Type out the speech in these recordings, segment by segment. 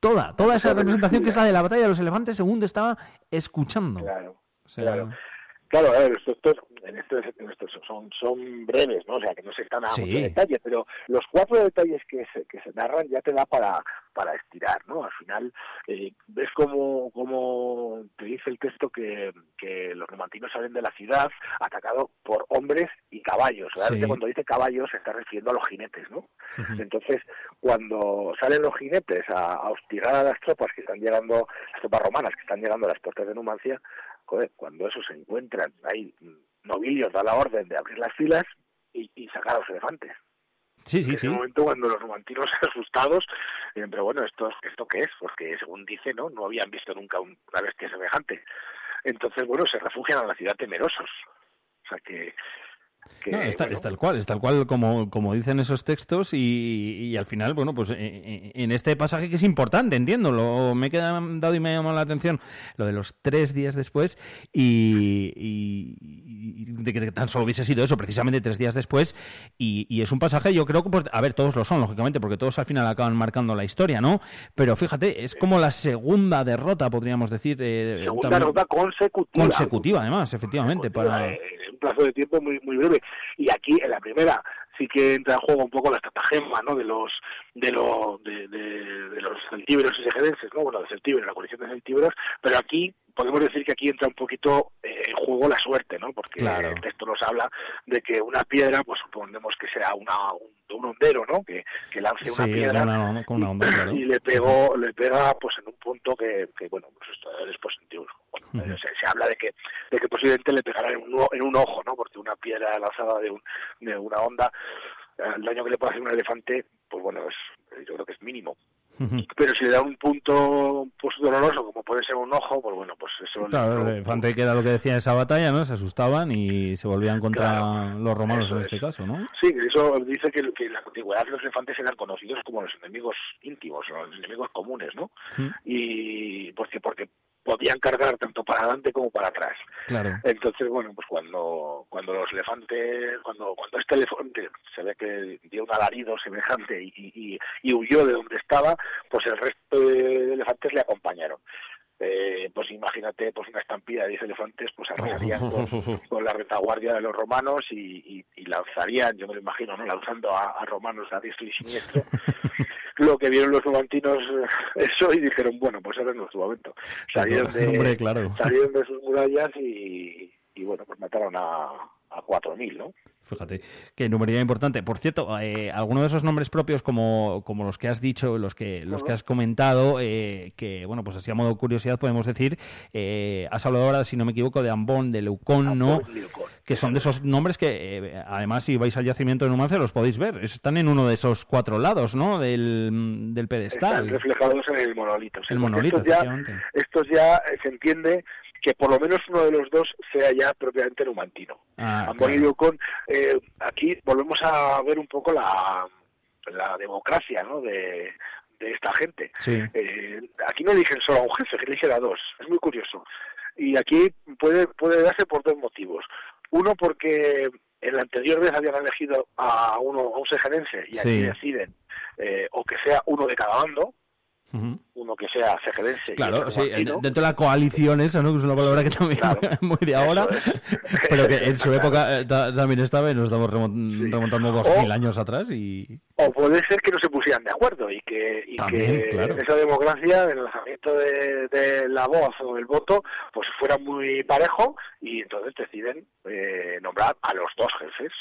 toda, toda esa representación que es la de la batalla de los elefantes según te estaba escuchando. Claro, claro. Claro, a ver, estos, en estos, son, son breves, ¿no? O sea, que no se están a mucho detalle, pero los cuatro detalles que se, que se narran ya te da para, para estirar, ¿no? Al final, eh, ves como, como te dice el texto que, que los romantinos salen de la ciudad atacados por hombres y caballos. Realmente cuando dice caballos se está refiriendo a los jinetes, ¿no? Entonces, cuando salen los jinetes a, a hostigar a las tropas que están llegando, las tropas romanas que están llegando a las puertas de Numancia, cuando esos se encuentran, hay nobilios da la orden de abrir las filas y, sacar a los elefantes. Sí, sí, en ese momento cuando los romantinos asustados dicen, pero bueno, ¿esto, ¿esto qué es? Porque según dice, ¿no? No habían visto nunca una bestia semejante. Entonces, bueno, se refugian en la ciudad temerosos. O sea que no, es, tal cual, es tal cual como, como dicen esos textos y, al final, bueno, pues eh, eh, en este pasaje que es importante, entiendo, lo, me he dado y me ha llamado la atención lo de los tres días después y, de que tan solo hubiese sido eso, precisamente tres días después y, es un pasaje, yo creo que, pues, a ver, todos lo son, lógicamente, porque todos al final acaban marcando la historia, ¿no? Pero fíjate, es como la segunda derrota, podríamos decir. Eh, segunda derrota consecutiva. Consecutiva, además, efectivamente. para... un plazo de tiempo muy, muy breve. Y aquí, en la primera, sí que entra en juego un poco la estratagema ¿no? de los de, los de, de, los celtíberos y segedenses, ¿no? bueno, de celtíberos, la coalición de celtíberos, pero aquí podemos decir que aquí entra un poquito eh, en juego la suerte, ¿no? Porque el texto nos habla de que una piedra, pues suponemos que sea una, un, un hondero, ¿no? Que, que lance una piedra y, le pegó, le pega pues en un punto que, que bueno, pues esto después bueno, se, se, habla de que, de que posiblemente le pegará en un, en un ojo, ¿no? Porque una piedra lanzada de, un, de una onda, el daño que le puede hacer un elefante, pues bueno, es, yo creo que es mínimo. Pero si le da un punto pues doloroso, como puede ser un ojo, pues bueno, pues eso... Claro, el elefante que era lo que decía en esa batalla, ¿no? Se asustaban y se volvían contra los romanos en este caso, ¿no? Sí, eso dice que, que en la antigüedad los elefantes eran conocidos como los enemigos íntimos, los enemigos comunes, ¿no? Y porque, porque podían cargar tanto para adelante como para atrás. Claro. Entonces, bueno, pues cuando cuando los elefantes, cuando cuando este elefante se ve que dio un alarido semejante y, y, y huyó de donde estaba, pues el resto de elefantes le acompañaron. Eh, pues imagínate pues una estampida de 10 elefantes pues arrasarían con, la retaguardia de los romanos y, y, lanzarían, yo me lo imagino, ¿no? lanzando a, romanos a diestro y siniestro lo que vieron los numantinos eh, eso y dijeron bueno pues ahora es nuestro momento salieron de, salieron de sus murallas y, y bueno pues mataron a, a 4.000 ¿no? Fíjate, qué numería importante. Por cierto, eh, algunos de esos nombres propios, como, como los que has dicho, los que, los que has comentado, eh, que, bueno, pues así a modo curiosidad podemos decir, eh, has hablado ahora, si no me equivoco, de Ambón, de Leucón, ¿no? Que son de esos nombres que, eh, además, si vais al yacimiento de Numancia, los podéis ver. Están en uno de esos cuatro lados, ¿no? Del, del pedestal. Están reflejados en el monolito. El monolito, estos ya, estos ya se entiende que por lo menos uno de los dos sea ya propiamente numantino. Ah, eh, aquí volvemos a ver un poco la, la democracia ¿no? de, de esta gente. Eh, aquí no eligen solo a un jefe, eligen a dos. Es muy curioso. Y aquí puede, puede darse por dos motivos. Uno, porque en la anterior vez habían elegido a uno a un segerense y aquí deciden eh, o que sea uno de cada bando, uno que sea cegedense. Claro, sí, dentro de la coalición esa, ¿no? Que es una palabra que también es muy de ahora, pero que en su época eh, también estaba y nos estamos remontando dos mil años atrás y... O puede ser que no se pusieran de acuerdo y que, y que esa democracia, el lanzamiento de, la voz o el voto, pues fuera muy parejo y entonces deciden eh, nombrar a los dos jefes.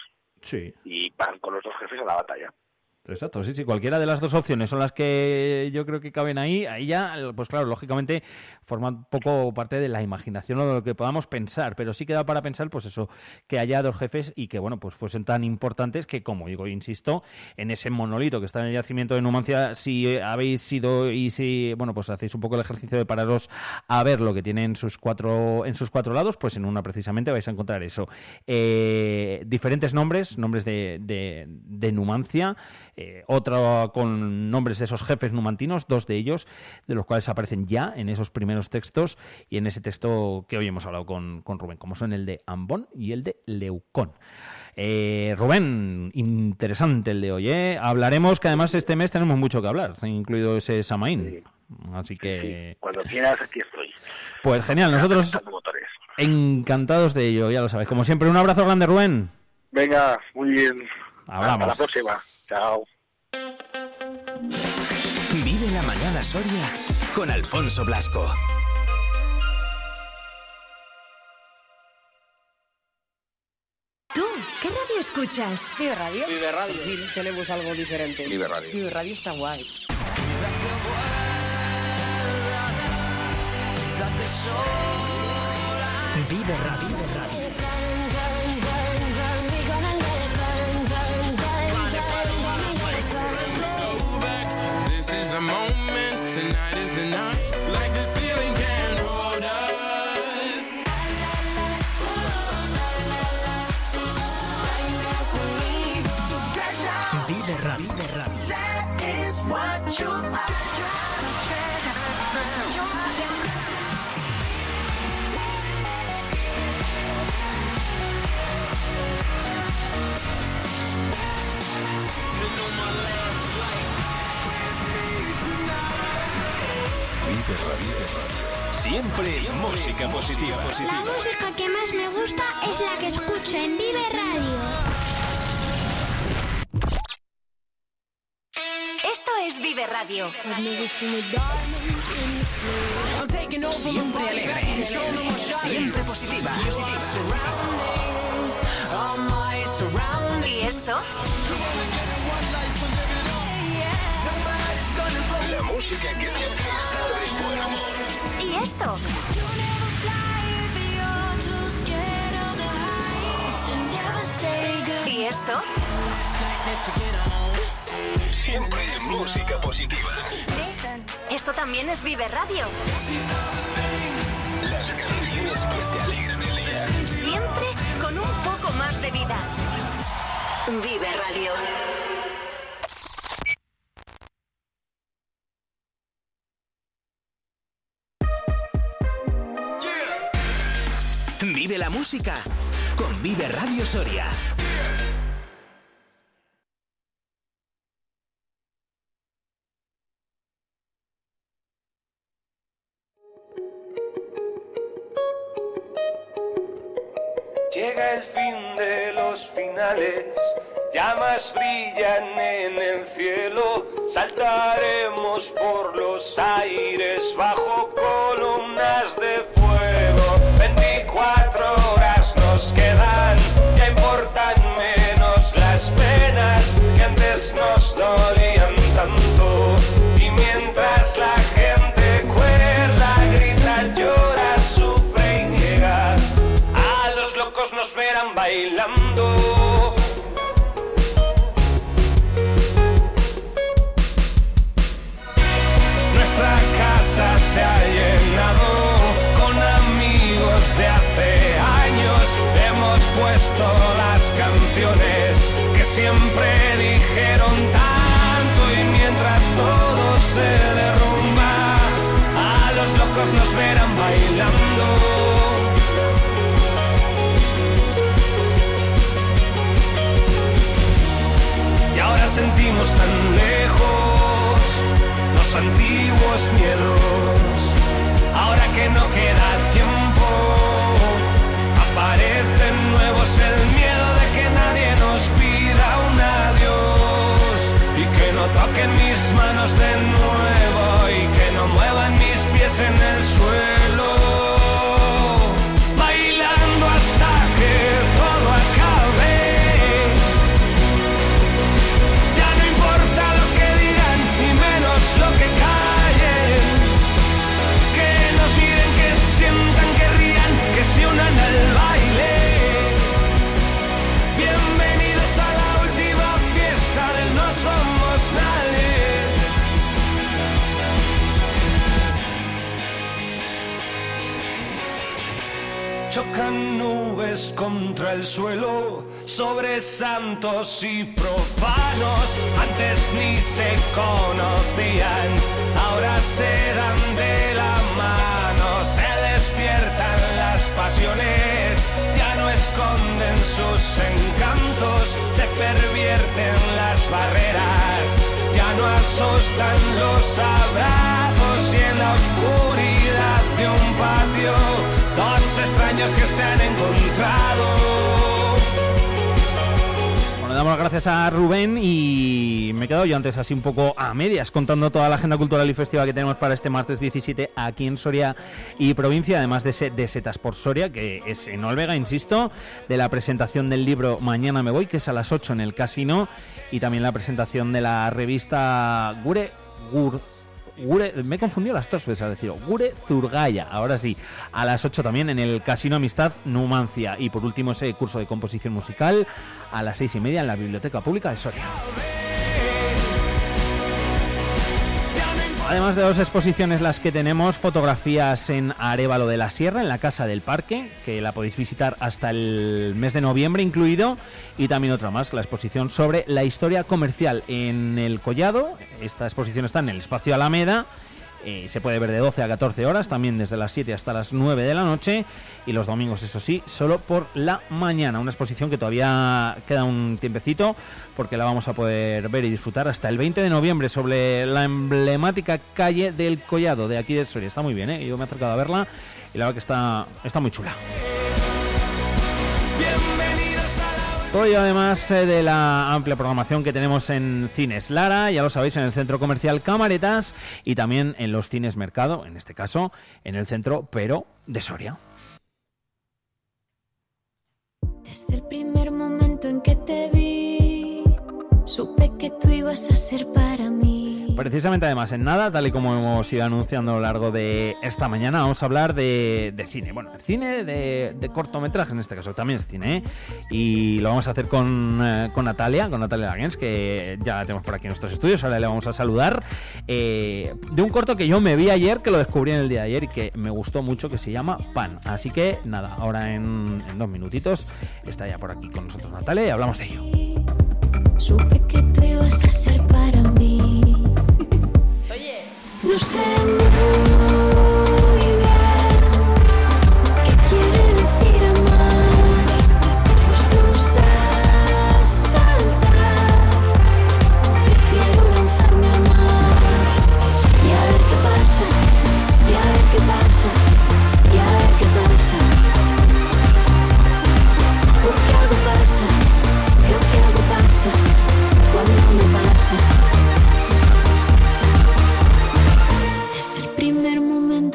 Sí. Y van con los dos jefes a la batalla. Exacto, sí, sí, cualquiera de las dos opciones son las que yo creo que caben ahí. Ahí ya, pues claro, lógicamente forma un poco parte de la imaginación o de lo que podamos pensar, pero sí queda para pensar, pues eso, que haya dos jefes y que, bueno, pues fuesen tan importantes que, como digo, insisto, en ese monolito que está en el yacimiento de Numancia, si habéis sido y si, bueno, pues hacéis un poco el ejercicio de pararos a ver lo que tiene en sus cuatro, en sus cuatro lados, pues en una precisamente vais a encontrar eso. Eh, diferentes nombres, nombres de, de Numancia. Eh, otro con nombres de esos jefes numantinos, dos de ellos, de los cuales aparecen ya en esos primeros textos y en ese texto que hoy hemos hablado con, con Rubén, como son el de Ambón y el de Leucón. Eh, Rubén, interesante el de hoy. ¿eh? Hablaremos que además este mes tenemos mucho que hablar, incluido ese Samaín. Así que. Cuando quieras, aquí estoy. Pues genial, nosotros encantados de ello, ya lo sabes. Como siempre, un abrazo grande, Rubén. Venga, muy bien. Hablamos. Hasta la próxima. Chao. Vive la mañana Soria con Alfonso Blasco. ¿Tú qué radio escuchas? Vive Radio. Vive Radio. Sí, tenemos algo diferente. Vive Radio. Vive Radio está guay. Vive Radio. This música positiva. La música que más me gusta es la que escucho en Vive Radio. Esto es Vive Radio. Siempre alegre. Siempre positiva. ¿Y esto? La música que te hace estar de buen humor. ¿Y esto? Esto? Siempre música positiva. Esto también es Vive Radio. Las canciones que te alegran el día. Siempre con un poco más de vida. Vive Radio. Vive la música con Vive Radio Soria. El fin de los finales, llamas brillan en el cielo, saltaremos por los aires bajo columnas de Nuestra casa se ha llenado con amigos de hace años. Hemos puesto las canciones que siempre dijeron tanto y mientras todo se derrumba, a los locos nos verán bailando. Sentimos tan lejos los antiguos miedos. Ahora que no queda tiempo, aparecen nuevos el miedo de que nadie nos pida un adiós y que no toquen mis manos de nuevo y que no muevan mis pies en el suelo. Sobre santos y profanos, antes ni se conocían, ahora se dan de la mano, se despiertan las pasiones, ya no esconden sus encantos, se pervierten las barreras, ya no asustan los abrazos y en la oscuridad de un patio, dos extraños que se han encontrado. Damos las gracias a Rubén y me he quedado yo antes así un poco a medias contando toda la agenda cultural y festiva que tenemos para este martes 17 aquí en Soria y provincia, además de, de Setas por Soria, que es en Olvega, insisto, de la presentación del libro Mañana me voy, que es a las 8 en el casino, y también la presentación de la revista Gure Gur Gure, me he confundido las dos veces al decirlo. Gure Zurgaya, ahora sí, a las 8 también en el Casino Amistad Numancia. Y por último ese curso de composición musical a las seis y media en la Biblioteca Pública de Soria. Además de dos exposiciones las que tenemos, fotografías en Arevalo de la Sierra, en la Casa del Parque, que la podéis visitar hasta el mes de noviembre incluido, y también otra más, la exposición sobre la historia comercial en el Collado. Esta exposición está en el Espacio Alameda, eh, se puede ver de 12 a 14 horas, también desde las 7 hasta las 9 de la noche, y los domingos, eso sí, solo por la mañana. Una exposición que todavía queda un tiempecito, porque la vamos a poder ver y disfrutar hasta el 20 de noviembre sobre la emblemática calle del Collado de aquí de Soria. Está muy bien, ¿eh? Yo me he acercado a verla y la verdad que está, está muy chula. Todo además eh, de la amplia programación que tenemos en Cines Lara, ya lo sabéis, en el Centro Comercial Camaretas y también en los Cines Mercado, en este caso en el centro, pero de Soria. Desde el primer momento en que te vi, supe que tú ibas a ser para mí. Precisamente además en nada, tal y como hemos ido anunciando a lo largo de esta mañana, vamos a hablar de, cine. Bueno, cine de, de cortometraje en este caso, también es cine. ¿eh? Y lo vamos a hacer con, eh, con Natalia, con Natalia Lagens, que ya la tenemos por aquí en nuestros estudios, ahora le vamos a saludar. eh, de un corto que yo me vi ayer, que lo descubrí en el día de ayer y que me gustó mucho, que se llama Pan. Así que nada, ahora en, en dos minutitos está ya por aquí con nosotros Natalia y hablamos de ello. Supe que tú ibas a ser para mí. Pasa, y a ver qué pasa,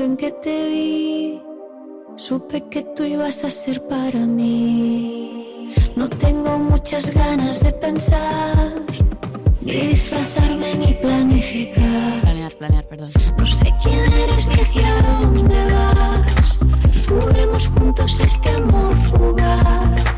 en que te vi, supe que tú ibas a ser para mí. No tengo muchas ganas de pensar, ni disfrazarme ni planificar. planear, planear, perdón. No sé quién eres ni hacia dónde vas. Curemos juntos este amor fugaz.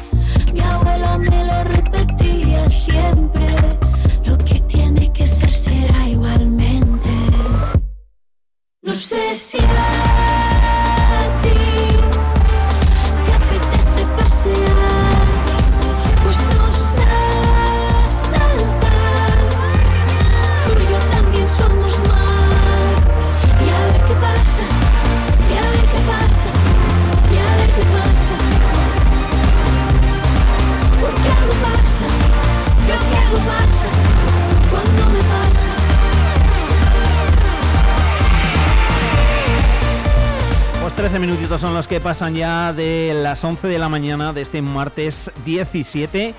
Los que pasan ya de las 11 de la mañana de este martes 17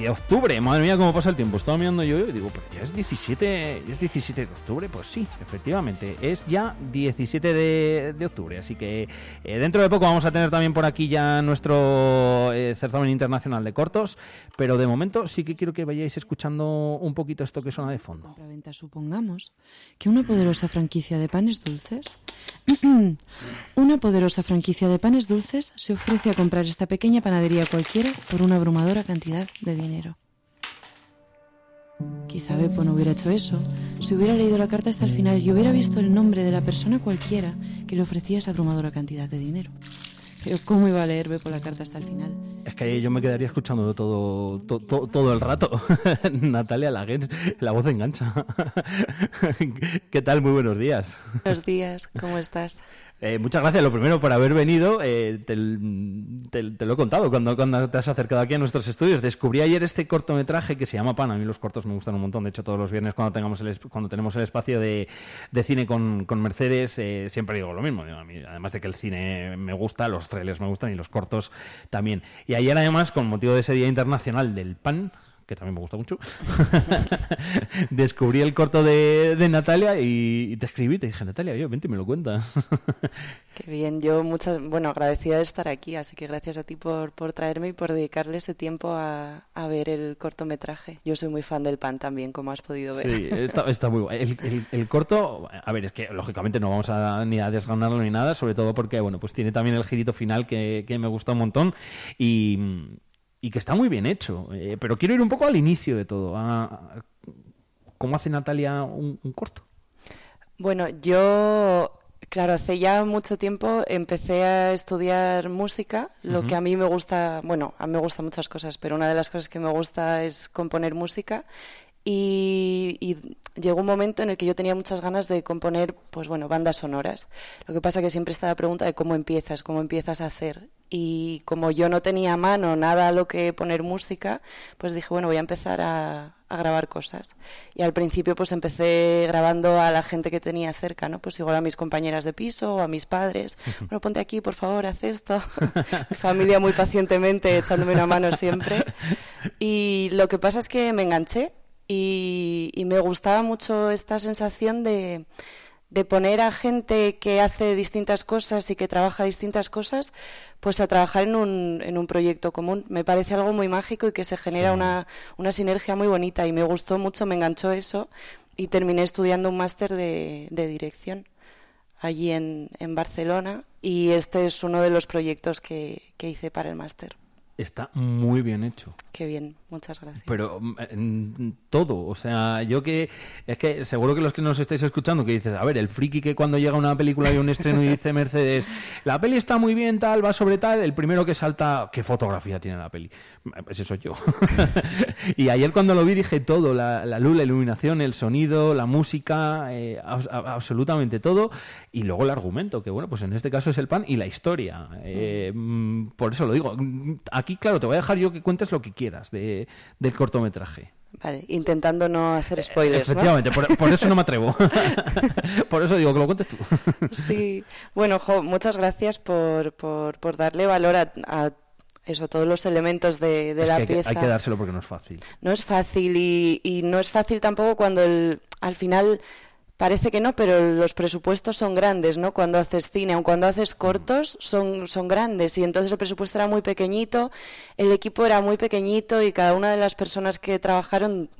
de octubre. Madre mía, cómo pasa el tiempo. Estaba mirando yo y digo, pero ya es 17, ya es 17 de octubre. Pues sí, efectivamente, es ya 17 de, de octubre. Así que eh, dentro de poco vamos a tener también por aquí ya nuestro eh, certamen internacional de cortos. Pero de momento sí que quiero que vayáis escuchando un poquito esto que suena de fondo. supongamos que una poderosa franquicia de panes dulces, una poderosa franquicia de panes dulces se ofrece a comprar esta pequeña panadería cualquiera por una abrumadora cantidad de dinero. Quizá Beppo no hubiera hecho eso si hubiera leído la carta hasta el final y hubiera visto el nombre de la persona cualquiera que le ofrecía esa abrumadora cantidad de dinero. Pero ¿cómo iba a leer por la carta hasta el final? Es que yo me quedaría escuchándolo todo, to- to- todo el rato. Natalia Laguens, la voz engancha. ¿Qué tal? Muy buenos días. Buenos días, ¿cómo estás? Eh, muchas gracias, lo primero, por haber venido. Eh, te, lo he contado cuando, te has acercado aquí a nuestros estudios. Descubrí ayer este cortometraje que se llama Pan. A mí los cortos me gustan un montón. De hecho, todos los viernes cuando tengamos el, cuando tenemos el espacio de, cine con, con Mercedes, eh, siempre digo lo mismo. A además de que el cine me gusta, los trailers me gustan y los cortos también. Y ayer, además, con motivo de ese Día Internacional del Pan, que también me gusta mucho, descubrí el corto de, de Natalia y, y te escribí. Te dije, Natalia, yo, vente y me lo cuentas. Qué bien, yo muchas, bueno, agradecida de estar aquí, así que gracias a ti por, por traerme y por dedicarle ese tiempo a, a ver el cortometraje. Yo soy muy fan del pan también, como has podido ver. Sí, está, está muy guay. El, el- el corto, a ver, es que lógicamente no vamos a ni a desganarlo ni nada, sobre todo porque, bueno, pues tiene también el girito final que, que me gusta un montón y, y que está muy bien hecho. Eh, pero quiero ir un poco al inicio de todo. a- a- ¿Cómo hace Natalia un, un corto? Bueno, yo, claro, hace ya mucho tiempo empecé a estudiar música, lo que a mí me gusta, bueno, a mí me gustan muchas cosas, pero una de las cosas que me gusta es componer música y, y llegó un momento en el que yo tenía muchas ganas de componer, pues bueno, bandas sonoras. Lo que pasa que siempre está la pregunta de cómo empiezas, cómo empiezas a hacer. Y como yo no tenía a mano nada a lo que poner música, pues dije, bueno, voy a empezar a, a grabar cosas. Y al principio pues empecé grabando a la gente que tenía cerca, ¿no? Pues igual a mis compañeras de piso o a mis padres. Bueno, ponte aquí, por favor, haz esto. Mi familia muy pacientemente echándome una mano siempre. Y lo que pasa es que me enganché y, y me gustaba mucho esta sensación de, de poner a gente que hace distintas cosas y que trabaja distintas cosas, pues a trabajar en un, en un proyecto común. Me parece algo muy mágico y que se genera una, una sinergia muy bonita y me gustó mucho, me enganchó eso y terminé estudiando un máster de, de dirección allí en, en Barcelona y este es uno de los proyectos que, que hice para el máster. Está muy bien hecho. Qué bien, muchas gracias. Pero mm, en todo, o sea, yo que es que seguro que los que nos estáis escuchando que dices, a ver, el friki que cuando llega una película y un estreno y dice Mercedes, la peli está muy bien, tal, va sobre tal, el primero que salta, ¿qué fotografía tiene la peli? Pues eso soy yo. y ayer cuando lo vi dije todo, la, la luz, la iluminación, el sonido, la música, eh, a- absolutamente todo, y luego el argumento, que bueno, pues en este caso es el pan y la historia. Eh, mm, por eso lo digo. Aquí, claro, te voy a dejar yo que cuentes lo que quieras de, del cortometraje. Vale, intentando no hacer spoilers, ¿no? Efectivamente, por, por eso no me atrevo. por eso digo que lo cuentes tú. Sí, bueno, jo, muchas gracias por, por, por darle valor a, a eso, todos los elementos de, de Es la que hay, que, pieza. hay que dárselo porque no es fácil. No es fácil y, y no es fácil tampoco cuando el, al final parece que no, pero los presupuestos son grandes, ¿no? Cuando haces cine, aun cuando haces cortos, son, son grandes y entonces el presupuesto era muy pequeñito, el equipo era muy pequeñito y cada una de las personas que trabajaron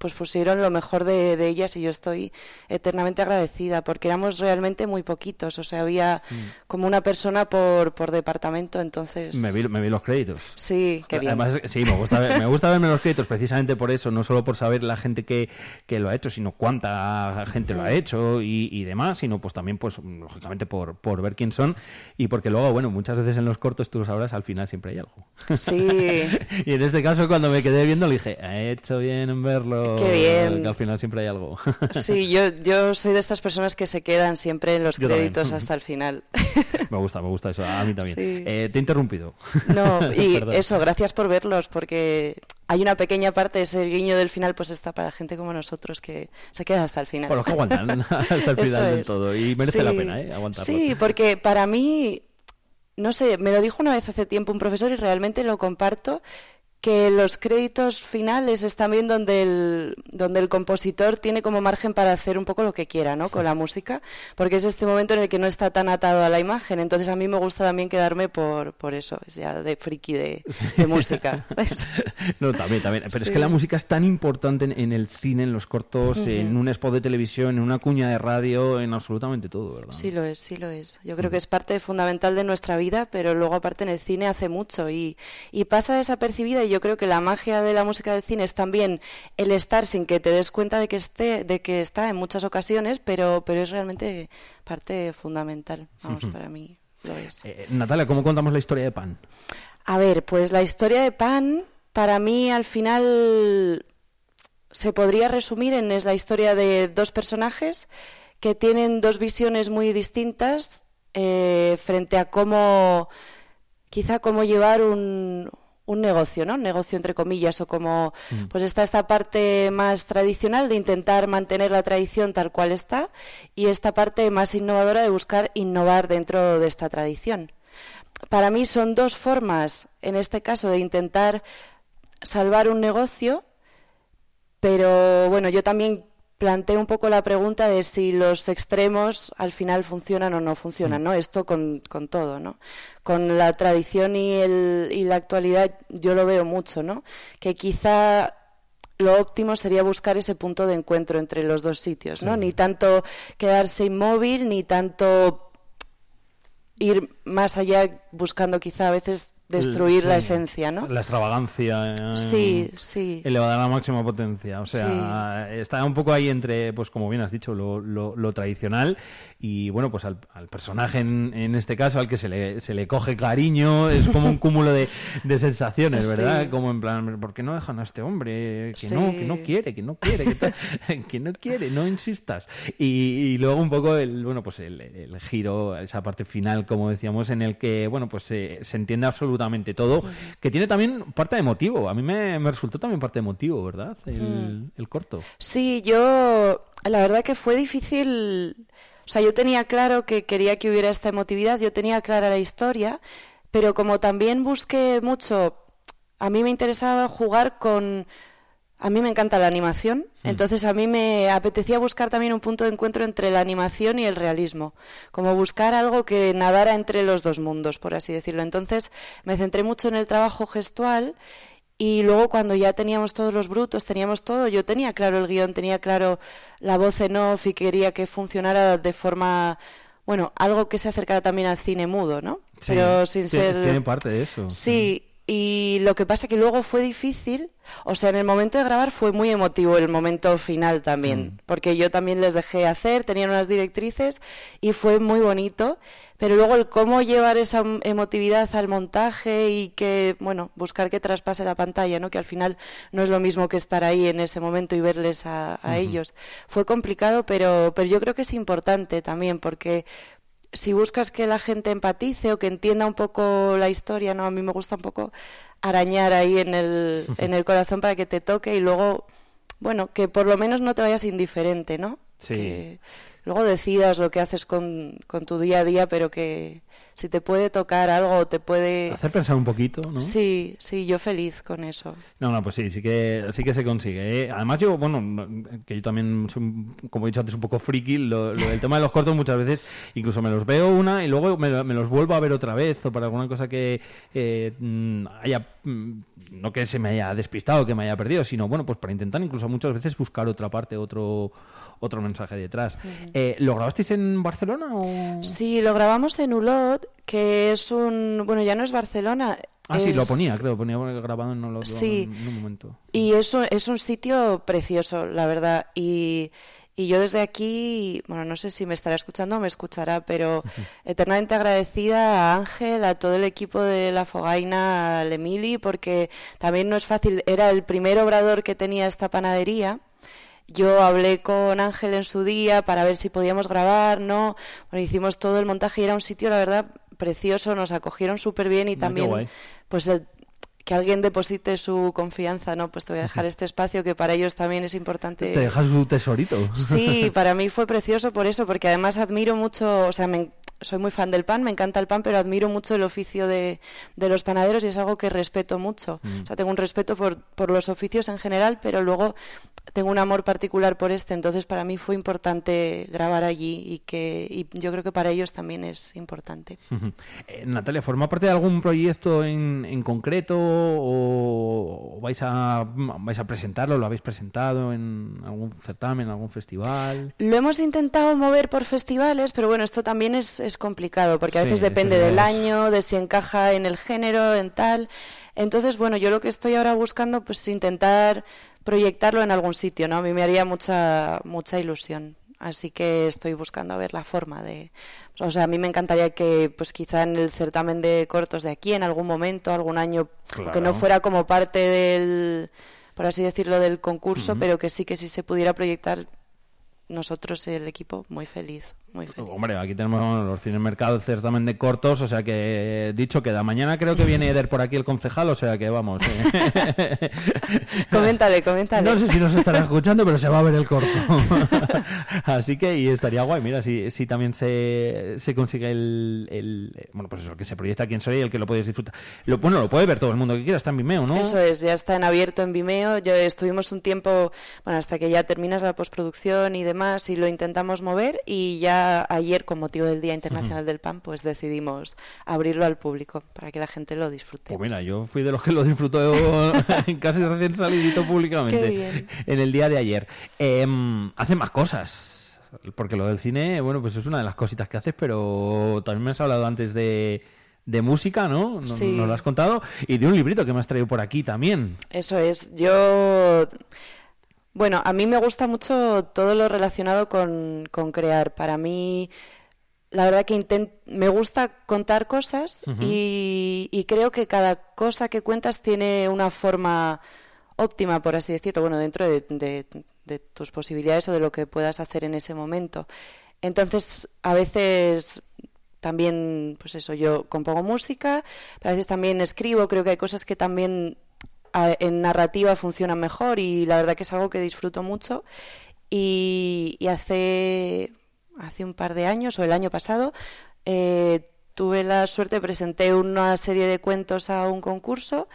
pues pusieron lo mejor de, de ellas y yo estoy eternamente agradecida porque éramos realmente muy poquitos, o sea, había como una persona por, por departamento, entonces... Me vi, me vi los créditos. Sí, qué bien. Además, sí, me gusta, ver- me gusta verme los créditos precisamente por eso, no solo por saber la gente que, que lo ha hecho, sino cuánta gente lo ha hecho y, y demás, sino pues también, pues lógicamente por, por ver quién son y porque luego, bueno, muchas veces en los cortos, tú lo sabrás, al final siempre hay algo. Sí. y en este caso, cuando me quedé viendo, le dije, he hecho bien en verlo. Qué bien. Que al final siempre hay algo. Sí, yo, yo soy de estas personas que se quedan siempre en los Yo también. créditos hasta el final. me gusta, me gusta eso, a mí también. Sí. Eh, te he interrumpido. No, y eso, gracias por verlos, porque hay una pequeña parte, ese guiño del final, pues está para gente como nosotros que se queda hasta el final. Por los que aguantan hasta el final es. todo. Y merece la Sí. pena, ¿eh? Aguantarlo. Sí, porque para mí, no sé, me lo dijo una vez hace tiempo un profesor y realmente lo comparto, que los créditos finales están bien donde el, donde el compositor tiene como margen para hacer un poco lo que quiera, ¿no? Con la música, porque es este momento en el que no está tan atado a la imagen. Entonces a mí me gusta también quedarme por, por eso, es ya de friki de, de música. No, también, también. Pero es que la música es tan importante en, en el cine, en los cortos, en un spot de televisión, en una cuña de radio, en absolutamente todo, ¿verdad? Sí lo es, sí lo es. Yo creo que es parte fundamental de nuestra vida, pero luego aparte en el cine hace mucho y, y pasa desapercibida y yo creo que la magia de la música del cine es también el estar sin que te des cuenta de que esté, de que está en muchas ocasiones, pero, pero es realmente parte fundamental, vamos, para mí. lo es. Eh, Natalia, ¿cómo contamos la historia de Pan? A ver, pues la historia de Pan, para mí al final se podría resumir en es la historia de dos personajes que tienen dos visiones muy distintas eh, frente a cómo, quizá cómo llevar un, un negocio, ¿no? Un negocio entre comillas o como, pues está esta parte más tradicional de intentar mantener la tradición tal cual está y esta parte más innovadora de buscar innovar dentro de esta tradición. Para mí son dos formas, en este caso, de intentar salvar un negocio, pero bueno, yo también planteo un poco la pregunta de si los extremos al final funcionan o no funcionan, ¿no? Esto con, con todo, ¿no? Con la tradición y, el, y la actualidad yo lo veo mucho, ¿no? Que quizá lo óptimo sería buscar ese punto de encuentro entre los dos sitios, ¿no? Ni tanto quedarse inmóvil, ni tanto ir más allá buscando quizá a veces destruir la esencia, ¿no? La extravagancia. eh, Sí, sí. Elevada a la máxima potencia. O sea, está un poco ahí entre, pues como bien has dicho, lo, lo- lo tradicional y, bueno, pues al, al personaje en, en este caso, al que se le, se le coge cariño, es como un cúmulo de, de sensaciones, Sí. ¿verdad? Como en plan, ¿por qué no dejan a este hombre? Que no, que no quiere, que no quiere, que no quiere, no insistas. Y, y luego un poco el, bueno, pues el, el giro, esa parte final, como decíamos, en el que, bueno, pues se, se entiende absolutamente todo, que tiene también parte de motivo. A mí me, me resultó también parte de motivo, ¿verdad? El, el corto. Sí, yo la verdad que fue difícil, o sea, yo tenía claro que quería que hubiera esta emotividad, yo tenía clara la historia, pero como también busqué mucho, a mí me interesaba jugar con, a mí me encanta la animación, entonces a mí me apetecía buscar también un punto de encuentro entre la animación y el realismo, como buscar algo que nadara entre los dos mundos, por así decirlo. Entonces me centré mucho en el trabajo gestual y luego cuando ya teníamos todos los brutos, teníamos todo, yo tenía claro el guion, tenía claro la voz en off y quería que funcionara de forma, bueno, algo que se acercara también al cine mudo, ¿no? Sí, Pero sin tiene- ser... Tiene parte de eso. Sí, y lo que pasa que luego fue difícil, o sea, en el momento de grabar fue muy emotivo el momento final también, porque yo también les dejé hacer, tenían unas directrices y fue muy bonito, pero luego el cómo llevar esa em- emotividad al montaje y que, bueno, buscar que traspase la pantalla, ¿no? Que al final no es lo mismo que estar ahí en ese momento y verles a, a ellos. Fue complicado, pero, pero yo creo que es importante también, porque si buscas que la gente empatice o que entienda un poco la historia, no, a mí me gusta un poco arañar ahí en el, en el corazón para que te toque y luego, bueno, que por lo menos no te vayas indiferente, ¿no? Sí. Que luego decidas lo que haces con, con tu día a día, pero que si te puede tocar algo te puede... Hacer pensar un poquito, ¿no? Sí, sí, yo feliz con eso. No, no, pues sí, sí que, sí que se consigue. ¿eh? Además, yo, bueno, no- que yo también soy, como he dicho antes, un poco friki. Lo, lo del tema de los cortos muchas veces incluso me los veo una y luego me, me los vuelvo a ver otra vez o para alguna cosa que eh, haya, mm, no que se me haya despistado, que me haya perdido, sino, bueno, pues para intentar incluso muchas veces buscar otra parte, otro otro mensaje detrás. Eh, ¿Lo grabasteis en Barcelona o...? Sí, lo grabamos en Ulot, que es un... Bueno, ya no es Barcelona. Ah, sí, lo ponía, creo, ponía grabado en, Olot Sí. en, en un momento. Y es un, es un sitio precioso, la verdad. Y, y yo desde aquí, bueno, no sé si me estará escuchando o me escuchará, pero eternamente agradecida a Ángel, a todo el equipo de La Fogaina, al Emili, porque también no es fácil. Era el primer obrador que tenía esta panadería. Yo hablé con Ángel en su día para ver si podíamos grabar, ¿no? Bueno, hicimos todo el montaje y era un sitio, la verdad, precioso, nos acogieron súper bien y también, pues, el- que alguien deposite su confianza, ¿no? Pues te voy a dejar este espacio que para ellos también es importante. Te dejas su tesorito. Sí, para mí fue precioso por eso, porque además admiro mucho, o sea, me- soy muy fan del pan, me encanta el pan, pero admiro mucho el oficio de, de los panaderos y es algo que respeto mucho. Mm. O sea, tengo un respeto por, por los oficios en general, pero luego tengo un amor particular por este, entonces para mí fue importante grabar allí y que y yo creo que para ellos también es importante. Eh, Natalia, ¿forma parte de algún proyecto en, en concreto o, vais a vais a presentarlo? ¿Lo habéis presentado en algún certamen, en algún festival? Lo hemos intentado mover por festivales, pero bueno, esto también es, es complicado, porque a Sí, veces depende del año, de si encaja en el género, en tal. Entonces, bueno, yo lo que estoy ahora buscando, pues intentar proyectarlo en algún sitio, ¿no? A mí me haría mucha, mucha ilusión. Así que estoy buscando a ver la forma de... O sea, a mí me encantaría que, pues quizá en el certamen de cortos de aquí, en algún momento, algún año, Claro. que no fuera como parte del, por así decirlo, del concurso, pero que sí que si se pudiera proyectar nosotros, el equipo, muy feliz, muy feliz. Hombre, aquí tenemos los cines mercado el certamen de cortos, o sea que eh, dicho queda. Mañana creo que viene Eder por aquí el concejal, o sea que vamos. eh. Coméntale, coméntale. No sé si nos estará escuchando, pero se va a ver el corto. Así que, y estaría guay, mira, si, si también se, se consigue el, el- eh, Bueno, pues eso, que se proyecta en Soria y el que lo puedes disfrutar. Lo, bueno, lo puede ver todo el mundo que quiera, está en Vimeo, ¿no? Eso es, ya está en abierto en Vimeo. Yo estuvimos un tiempo, bueno, hasta que ya terminas la postproducción y demás, y lo intentamos mover. Y ya ayer, con motivo del Día Internacional del Pan, pues decidimos abrirlo al público para que la gente lo disfrute. Pues mira, yo fui de los que lo disfrutó casi recién salidito públicamente Qué bien. en el día de ayer. Em, hace más cosas, porque lo del cine, bueno, pues es una de las cositas que haces, pero también me has hablado antes de, de música, ¿no? No- Sí. Nos lo has contado. Y de un librito que me has traído por aquí también. Eso es. Yo. Bueno, a mí me gusta mucho todo lo relacionado con, con crear. Para mí, la verdad que inten- me gusta contar cosas y, y creo que cada cosa que cuentas tiene una forma óptima, por así decirlo, bueno, dentro de, de- de tus posibilidades o de lo que puedas hacer en ese momento. Entonces, a veces también, pues eso, yo compongo música, pero a veces también escribo, creo que hay cosas que también en narrativa funcionan mejor y la verdad que es algo que disfruto mucho. Y, y hace, hace un par de años, o el año pasado, eh, tuve la suerte, presenté una serie de cuentos a un concurso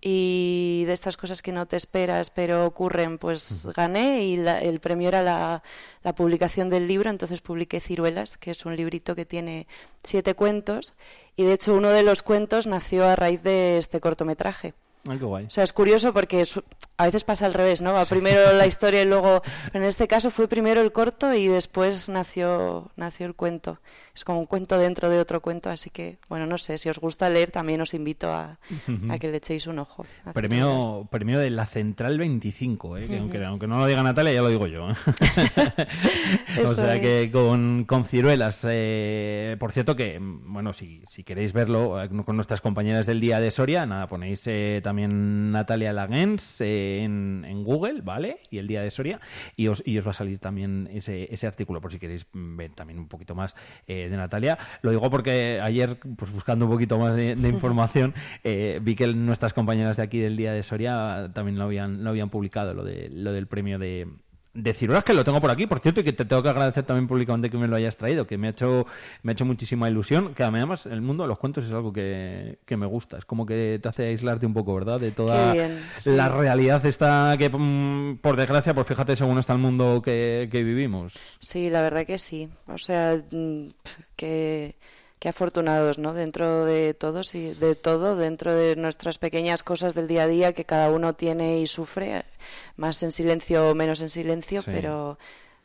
y de estas cosas que no te esperas pero ocurren, pues gané y la- el premio era la, la publicación del libro, entonces publiqué Ciruelas, que es un librito que tiene siete cuentos y de hecho uno de los cuentos nació a raíz de este cortometraje. Ay, qué guay. O sea, es curioso porque su- a veces pasa al revés, ¿no? Va primero la historia y luego... Pero en este caso fue primero el corto y después nació, nació el cuento. Es como un cuento dentro de otro cuento, así que, bueno, no sé, si os gusta leer también os invito a, a que le echéis un ojo. Premio, premio de la Central 25, ¿eh? que aunque, aunque no lo diga Natalia, ya lo digo yo. ¿eh? o sea es. que con, con ciruelas. eh, por cierto que, mm, bueno, si, si queréis verlo eh, con nuestras compañeras del día de Soria, nada, ponéis eh, también Natalia Lagens eh, en, en Google, ¿vale? Y el día de Soria, y os, y os va a salir también ese, ese artículo, por si queréis ver también un poquito más eh, de Natalia. Lo digo porque ayer, pues buscando un poquito más de, de información, eh, vi que nuestras compañeras de aquí del día de Soria también lo habían, lo habían publicado, lo, de, lo del premio de, de ciruelas, que lo tengo por aquí, por cierto, y que te tengo que agradecer también públicamente que me lo hayas traído, que me ha hecho, me ha hecho muchísima ilusión, que además el mundo de los cuentos es algo que, que me gusta, es como que te hace aislarte un poco, ¿verdad? De toda Qué bien, sí. la realidad está que, mm, por desgracia, pues fíjate según está el mundo que, que vivimos. Sí, la verdad que sí. O sea, mm, que, que afortunados, ¿no? Dentro de todos y de todo, dentro de nuestras pequeñas cosas del día a día que cada uno tiene y sufre, más en silencio o menos en silencio, Sí. pero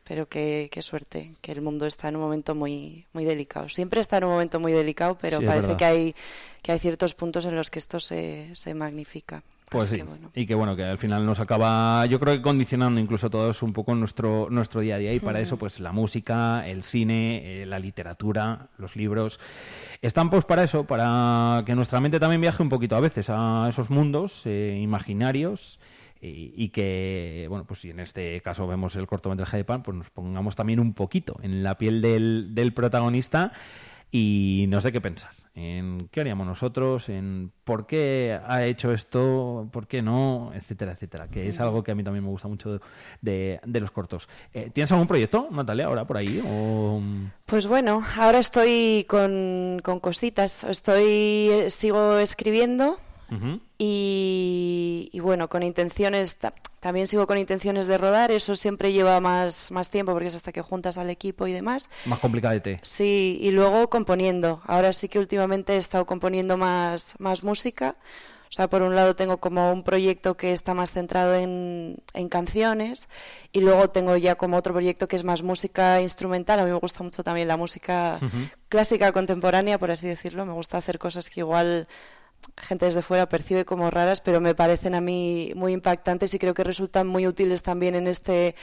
pero qué, qué suerte, que el mundo está en un momento muy muy delicado. Siempre está en un momento muy delicado, pero Sí, parece que hay que hay ciertos puntos en los que esto se, se magnifica. Pues sí, que bueno. y que bueno, que al final nos acaba, yo creo que condicionando incluso todos un poco nuestro, nuestro día a día y para eso pues la música, el cine, eh, la literatura, los libros, están pues para eso, para que nuestra mente también viaje un poquito a veces a esos mundos eh, imaginarios y, y que, bueno, pues si en este caso vemos el cortometraje de Pan, pues nos pongamos también un poquito en la piel del, del protagonista y no sé qué pensar. En qué haríamos nosotros, en por qué ha hecho esto, por qué no, etcétera, etcétera. Que es algo que a mí también me gusta mucho de, de los cortos. Eh, ¿Tienes algún proyecto, Natalia, ahora por ahí? Pues bueno, ahora estoy con, con cositas. Estoy sigo escribiendo Ujú. y, y bueno, con intenciones, ta- también sigo con intenciones de rodar, eso siempre lleva más, más tiempo porque es hasta que juntas al equipo y demás. Más complicadete. Sí, y luego componiendo. Ahora sí que últimamente he estado componiendo más, más música. O sea, por un lado tengo como un proyecto que está más centrado en, en canciones y luego tengo ya como otro proyecto que es más música instrumental. A mí me gusta mucho también la música Ujú. clásica contemporánea, por así decirlo. Me gusta hacer cosas que igual gente desde fuera percibe como raras, pero me parecen a mí muy impactantes y creo que resultan muy útiles también en este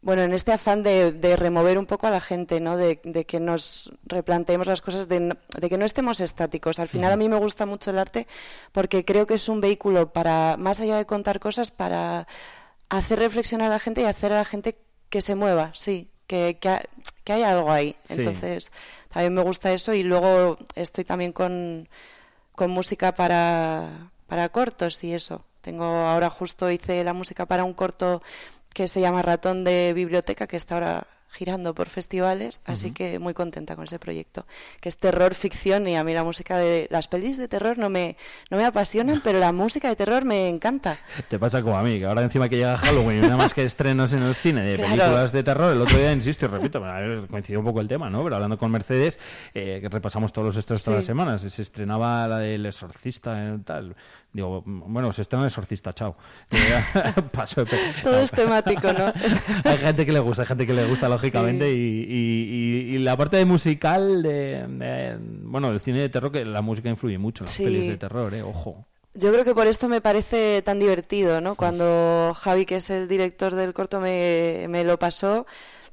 bueno, en este afán de, de remover un poco a la gente, ¿no? De, de que nos replanteemos las cosas, de, de que no estemos estáticos. Al final a mí me gusta mucho el arte porque creo que es un vehículo para, más allá de contar cosas, para hacer reflexionar a la gente y hacer a la gente que se mueva, sí, que, que, ha- que hay algo ahí. Sí. Entonces, también me gusta eso y luego estoy también con, con música para, para cortos y eso. Tengo ahora justo hice la música para un corto que se llama Ratón de Biblioteca, que está ahora girando por festivales, así que muy contenta con ese proyecto, que es terror ficción y a mí la música de las pelis de terror no me no me apasionan, pero la música de terror me encanta. Te pasa como a mí, que ahora encima que llega Halloween nada más que estrenos en el cine de Claro. películas de terror, el otro día, insisto y repito, coincidió un poco el tema, ¿no? Pero hablando con Mercedes, eh, que repasamos todos los estrenos todas las Sí. semanas, se estrenaba la del exorcista y tal. Digo, bueno, se estrena exorcista, chao. Paso de Todo es temático, ¿no? Hay gente que le gusta, hay gente que le gusta, lógicamente, y, y- y- y la parte de musical, de, de- bueno, el cine de terror, que la música influye mucho en las pelis de terror, ¿eh? Ojo. Yo creo que por esto me parece tan divertido, ¿no? Cuando Javi, que es el director del corto, me, me lo pasó,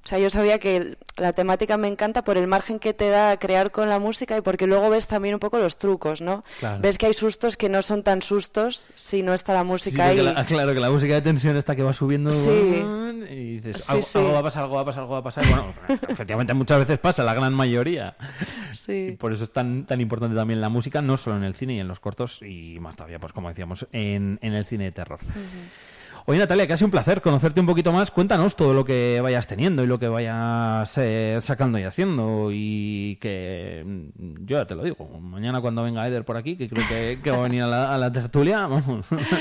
o sea, yo sabía que la temática me encanta por el margen que te da crear con la música y porque luego ves también un poco los trucos, ¿no? Claro. Ves que hay sustos que no son tan sustos si no está la música Sí, ahí. la- claro, que la música de tensión está que va subiendo Sí. y dices, Sí, algo, sí. algo va a pasar, algo va a pasar, algo va a pasar. Bueno, efectivamente muchas veces pasa, la gran mayoría. Y Sí. por eso es tan, tan importante también la música, no solo en el cine y en los cortos, y más todavía, pues como decíamos, en, en el cine de terror. Oye Natalia, que ha sido un placer conocerte un poquito más. Cuéntanos todo lo que vayas teniendo y lo que vayas eh, sacando y haciendo. Y que mm, yo ya te lo digo, mañana cuando venga Eder por aquí, que creo que, va a venir a la, tertulia,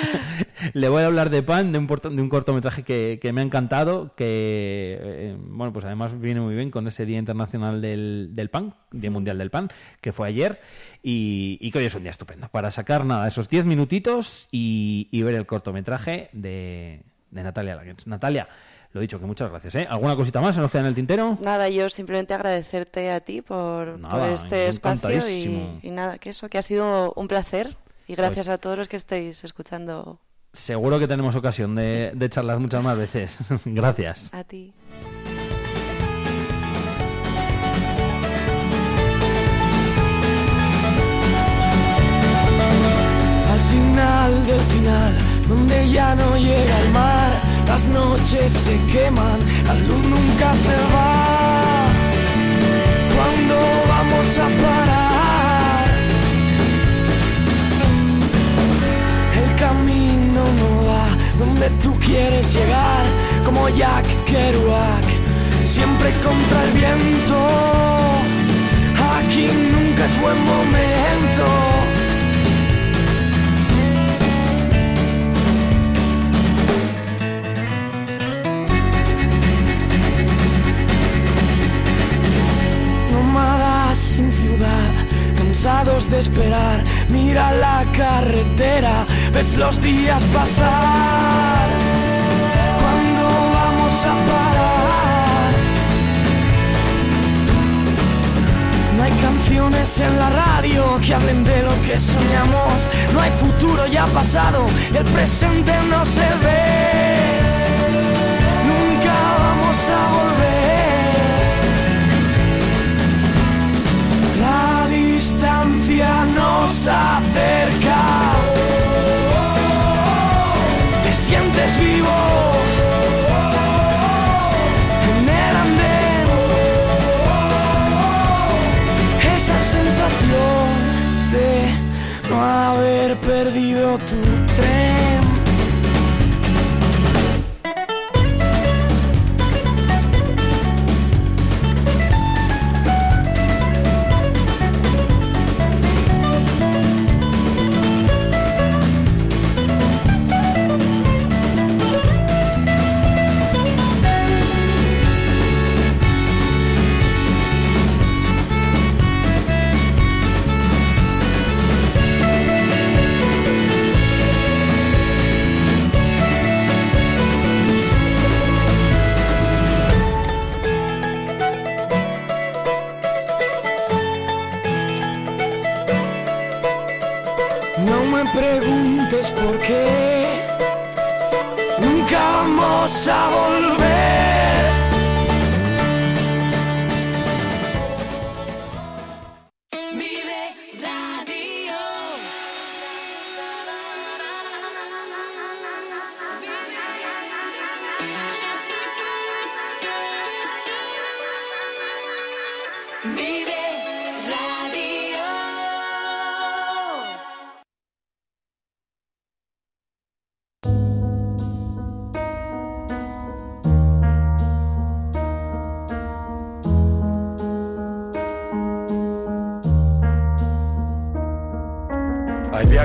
le voy a hablar de Pan, de un, de un cortometraje que, que me ha encantado, que, eh, bueno, pues además viene muy bien con ese Día Internacional del, del Pan, Día Mundial del Pan, que fue ayer, y, y que hoy es un día estupendo para sacar nada, esos 10 minutitos y, y ver el cortometraje de, de Natalia Lagens. Natalia, lo dicho, que muchas gracias. ¿eh? ¿Alguna cosita más se nos queda en el tintero? Nada, yo simplemente agradecerte a ti por, Nada, por este espacio y, nada, que eso, que ha sido un placer y gracias a todos los que estáis escuchando Seguro que tenemos ocasión de, de charlar muchas más veces. gracias. a ti. Del final, donde ya no llega el mar, las noches se queman, la luz nunca se va. ¿Cuándo vamos a parar? El camino no va donde tú quieres llegar, como Jack Kerouac, siempre contra el viento. Aquí nunca es buen momento. Sin ciudad, cansados de esperar, mira la carretera, ves los días pasar. ¿Cuándo vamos a parar? No hay canciones en la radio que hablen de lo que soñamos, no hay futuro ya pasado, el presente no se ve. Nunca vamos a volver. Nos acerca. Te sientes vivo. En el andén. Esa sensación de no haber perdido tu tren.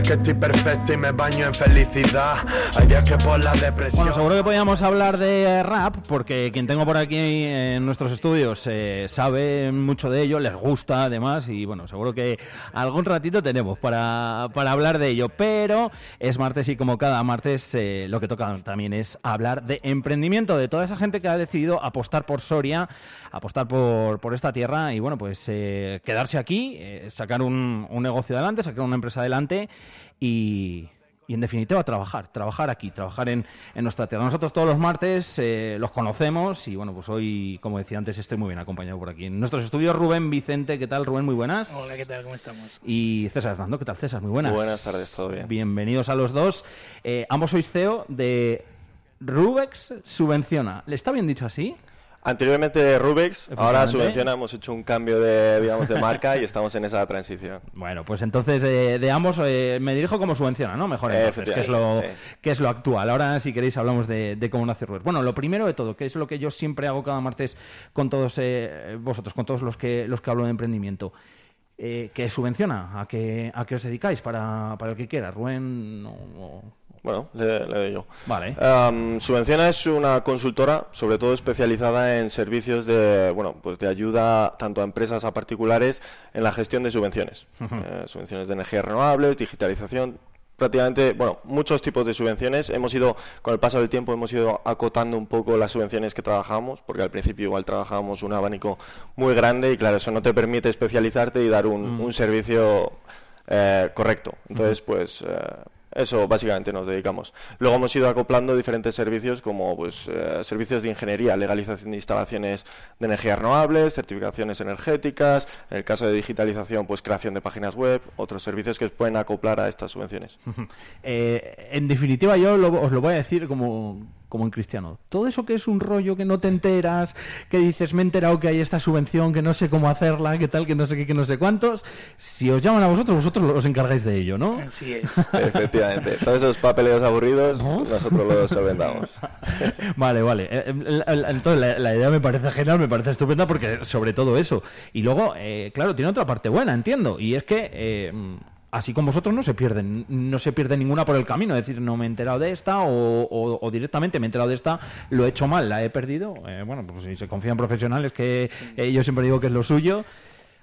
Que estoy perfecto y me baño en felicidad. Hay días que por la depresión. Bueno, seguro que podíamos hablar de rap, porque quien tengo por aquí en nuestros estudios eh, sabe mucho de ello, les gusta además, y bueno, seguro que algún ratito tenemos para, para hablar de ello. Pero es martes y como cada martes eh, lo que toca también es hablar de emprendimiento, de toda esa gente que ha decidido apostar por Soria, apostar por, por esta tierra y bueno, pues eh, quedarse aquí, eh, sacar un, un negocio adelante, sacar una empresa adelante y, y en definitiva trabajar, trabajar aquí, trabajar en, en nuestra tierra. Nosotros todos los martes eh, los conocemos y bueno, pues hoy, como decía antes, estoy muy bien acompañado por aquí. En nuestros estudios, Rubén Vicente, ¿qué tal Rubén? Muy buenas. Hola, ¿qué tal? ¿Cómo estamos? Y César Hernando, ¿qué tal César? Muy buenas. Buenas tardes, todo bien. Bienvenidos a los dos. Eh, ambos sois CEO de Rubex Subvenciona. ¿Le está bien dicho así? Anteriormente Rubex, ahora. Subvenciona, hemos hecho un cambio de, digamos, de marca y estamos en esa transición. Bueno, pues entonces eh, de ambos eh, me dirijo como subvenciona, ¿no? Mejor entonces, que es, lo, que es lo actual. Ahora, si queréis, hablamos de, de cómo nace Rubex. Bueno, lo primero de todo, que es lo que yo siempre hago cada martes con todos eh, vosotros, con todos los que, los que hablo de emprendimiento. Eh, ¿Qué subvenciona? ¿A qué, ¿A qué os dedicáis? Para, para el que quiera. Rubén, o- o- Bueno, le, le doy yo. Vale. Um, Subvenciona es una consultora, sobre todo especializada en servicios de, bueno, pues de ayuda tanto a empresas a particulares en la gestión de subvenciones. Eh, subvenciones de energías renovables, digitalización, prácticamente, bueno, muchos tipos de subvenciones. Hemos ido, con el paso del tiempo, hemos ido acotando un poco las subvenciones que trabajamos, porque al principio igual trabajábamos un abanico muy grande y claro, eso no te permite especializarte y dar un, Mm. un servicio eh, correcto. Entonces, pues eh, eso básicamente nos dedicamos. Luego hemos ido acoplando diferentes servicios como pues eh, servicios de ingeniería, legalización de instalaciones de energías renovables, certificaciones energéticas, en el caso de digitalización, pues creación de páginas web, otros servicios que pueden acoplar a estas subvenciones. Eh, en definitiva, yo lo- os lo voy a decir como, como en cristiano. Todo eso que es un rollo que no te enteras, que dices, me he enterado que hay esta subvención, que no sé cómo hacerla, que tal, que no sé qué, que no sé cuántos. Si os llaman a vosotros, vosotros os encargáis de ello, ¿no? Así es. Efectivamente, todos esos papeleos aburridos nosotros los solventamos. Vale, vale. Eh, la- Entonces, la, la idea me parece genial, me parece estupenda porque sobre todo eso. Y luego, eh, claro, tiene otra parte buena, entiendo. Y es que, eh, así como vosotros, no se pierden, no se pierde ninguna por el camino. Es decir, no me he enterado de esta o, o- o directamente me he enterado de esta, lo he hecho mal, la he perdido. Eh, bueno, pues si se confía en profesionales, que eh, yo siempre digo que es lo suyo.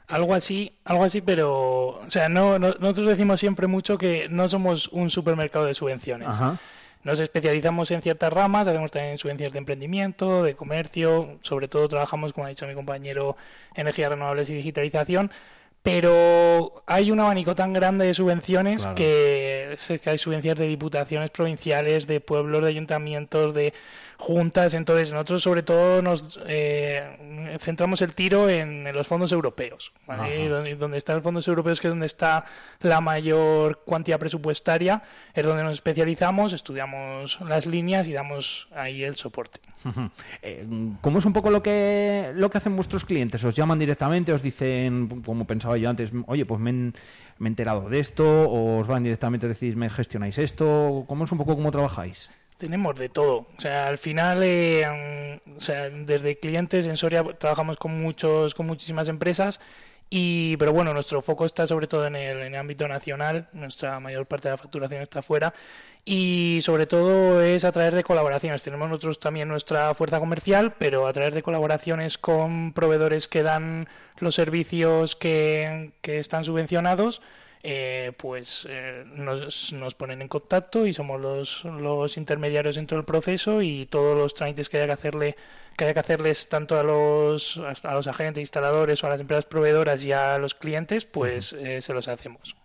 Algo así, algo así, pero, o sea, no, no- nosotros decimos siempre mucho que no somos un supermercado de subvenciones. Ajá. Nos especializamos en ciertas ramas, hacemos también subvenciones de emprendimiento, de comercio, sobre todo trabajamos, como ha dicho mi compañero, energías renovables y digitalización, pero hay un abanico tan grande de subvenciones Claro. que, que hay subvenciones de diputaciones provinciales, de pueblos, de ayuntamientos, de juntas, entonces nosotros sobre todo nos eh, centramos el tiro en, en los fondos europeos, donde, donde están los fondos europeos, que es donde está la mayor cuantía presupuestaria, es donde nos especializamos, estudiamos las líneas y damos ahí el soporte. Eh, ¿Cómo es un poco lo que lo que hacen vuestros clientes? ¿Os llaman directamente? ¿Os dicen, como pensaba yo antes, oye, pues me, me he enterado de esto? ¿O os van directamente a decir, me gestionáis esto? ¿Cómo es un poco cómo trabajáis? Tenemos de todo. O sea, al final, eh, o sea, desde clientes en Soria trabajamos con muchos, con muchísimas empresas. Y, pero bueno, nuestro foco está sobre todo en el, en el ámbito nacional, nuestra mayor parte de la facturación está fuera y sobre todo es a través de colaboraciones. Tenemos nosotros también nuestra fuerza comercial, pero a través de colaboraciones con proveedores que dan los servicios que, que están subvencionados, eh, pues eh, nos, nos ponen en contacto y somos los, los intermediarios dentro del proceso y todos los trámites que haya que hacerle que haya que hacerles tanto a los a los agentes instaladores o a las empresas proveedoras y a los clientes pues eh, se los hacemos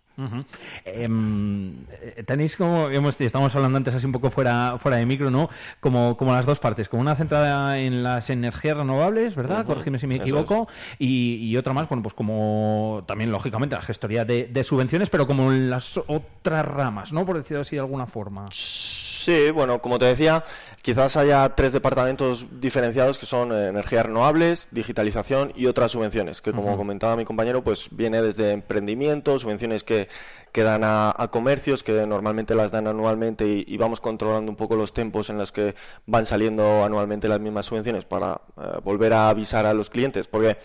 Eh, tenéis como hemos, estamos hablando antes así un poco fuera fuera de micro, ¿no? Como, como las dos partes, como una centrada en las energías renovables, ¿verdad? Ujú. Corrígeme si me equivoco, y, y otra más, bueno, pues como también lógicamente la gestoría de, de subvenciones, pero como en las otras ramas, ¿no? Por decirlo así de alguna forma. Sí, Sí, bueno, como te decía, quizás haya tres departamentos diferenciados que son eh, energías renovables, digitalización y otras subvenciones, que como comentaba mi compañero, pues viene desde emprendimiento, subvenciones que, que dan a, a comercios, que normalmente las dan anualmente y, y vamos controlando un poco los tiempos en los que van saliendo anualmente las mismas subvenciones para eh, volver a avisar a los clientes, porque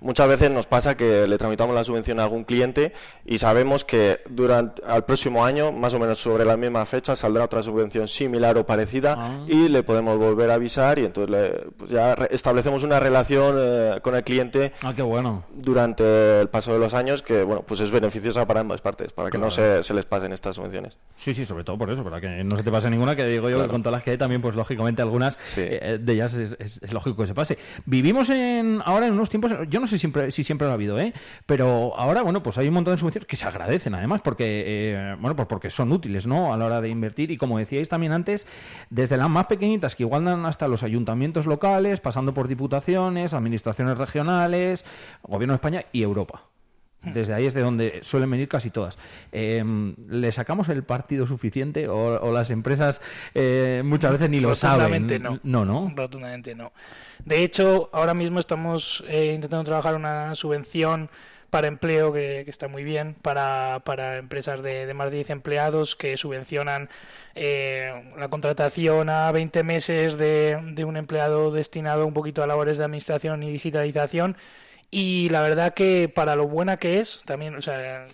muchas veces nos pasa que le tramitamos la subvención a algún cliente y sabemos que durante al próximo año, más o menos sobre la misma fecha, saldrá otra subvención similar o parecida Ah. y le podemos volver a avisar y entonces le- pues ya establecemos una relación eh, con el cliente Ah, qué bueno. durante el paso de los años que bueno pues es beneficiosa para ambas partes, para que no se, se les pasen estas subvenciones. Sí, sí, sobre todo por eso, para que no se te pase ninguna, que digo yo Claro. que con todas las que hay también, pues lógicamente algunas eh, de ellas es, es- es lógico que se pase. Vivimos en ahora en unos tiempos, yo no sé siempre, si siempre lo ha habido, ¿eh? pero ahora, bueno, pues hay un montón de subvenciones que se agradecen además, porque, eh, bueno, pues porque son útiles, ¿no? A la hora de invertir y como decíais también antes, desde las más pequeñitas que igual dan hasta los ayuntamientos locales, pasando por diputaciones, administraciones regionales, gobierno de España y Europa. Desde ahí es de donde suelen venir casi todas. Eh, ¿Le sacamos el partido suficiente o, o las empresas eh, muchas veces ni lo saben? Rotundamente no. No, no. Rotundamente no. De hecho, ahora mismo estamos eh, intentando trabajar una subvención para empleo que, que está muy bien, para, para empresas de, de más de 10 empleados que subvencionan eh, la contratación a 20 meses de, de un empleado destinado un poquito a labores de administración y digitalización. Y la verdad que para lo buena que es, también, o sea,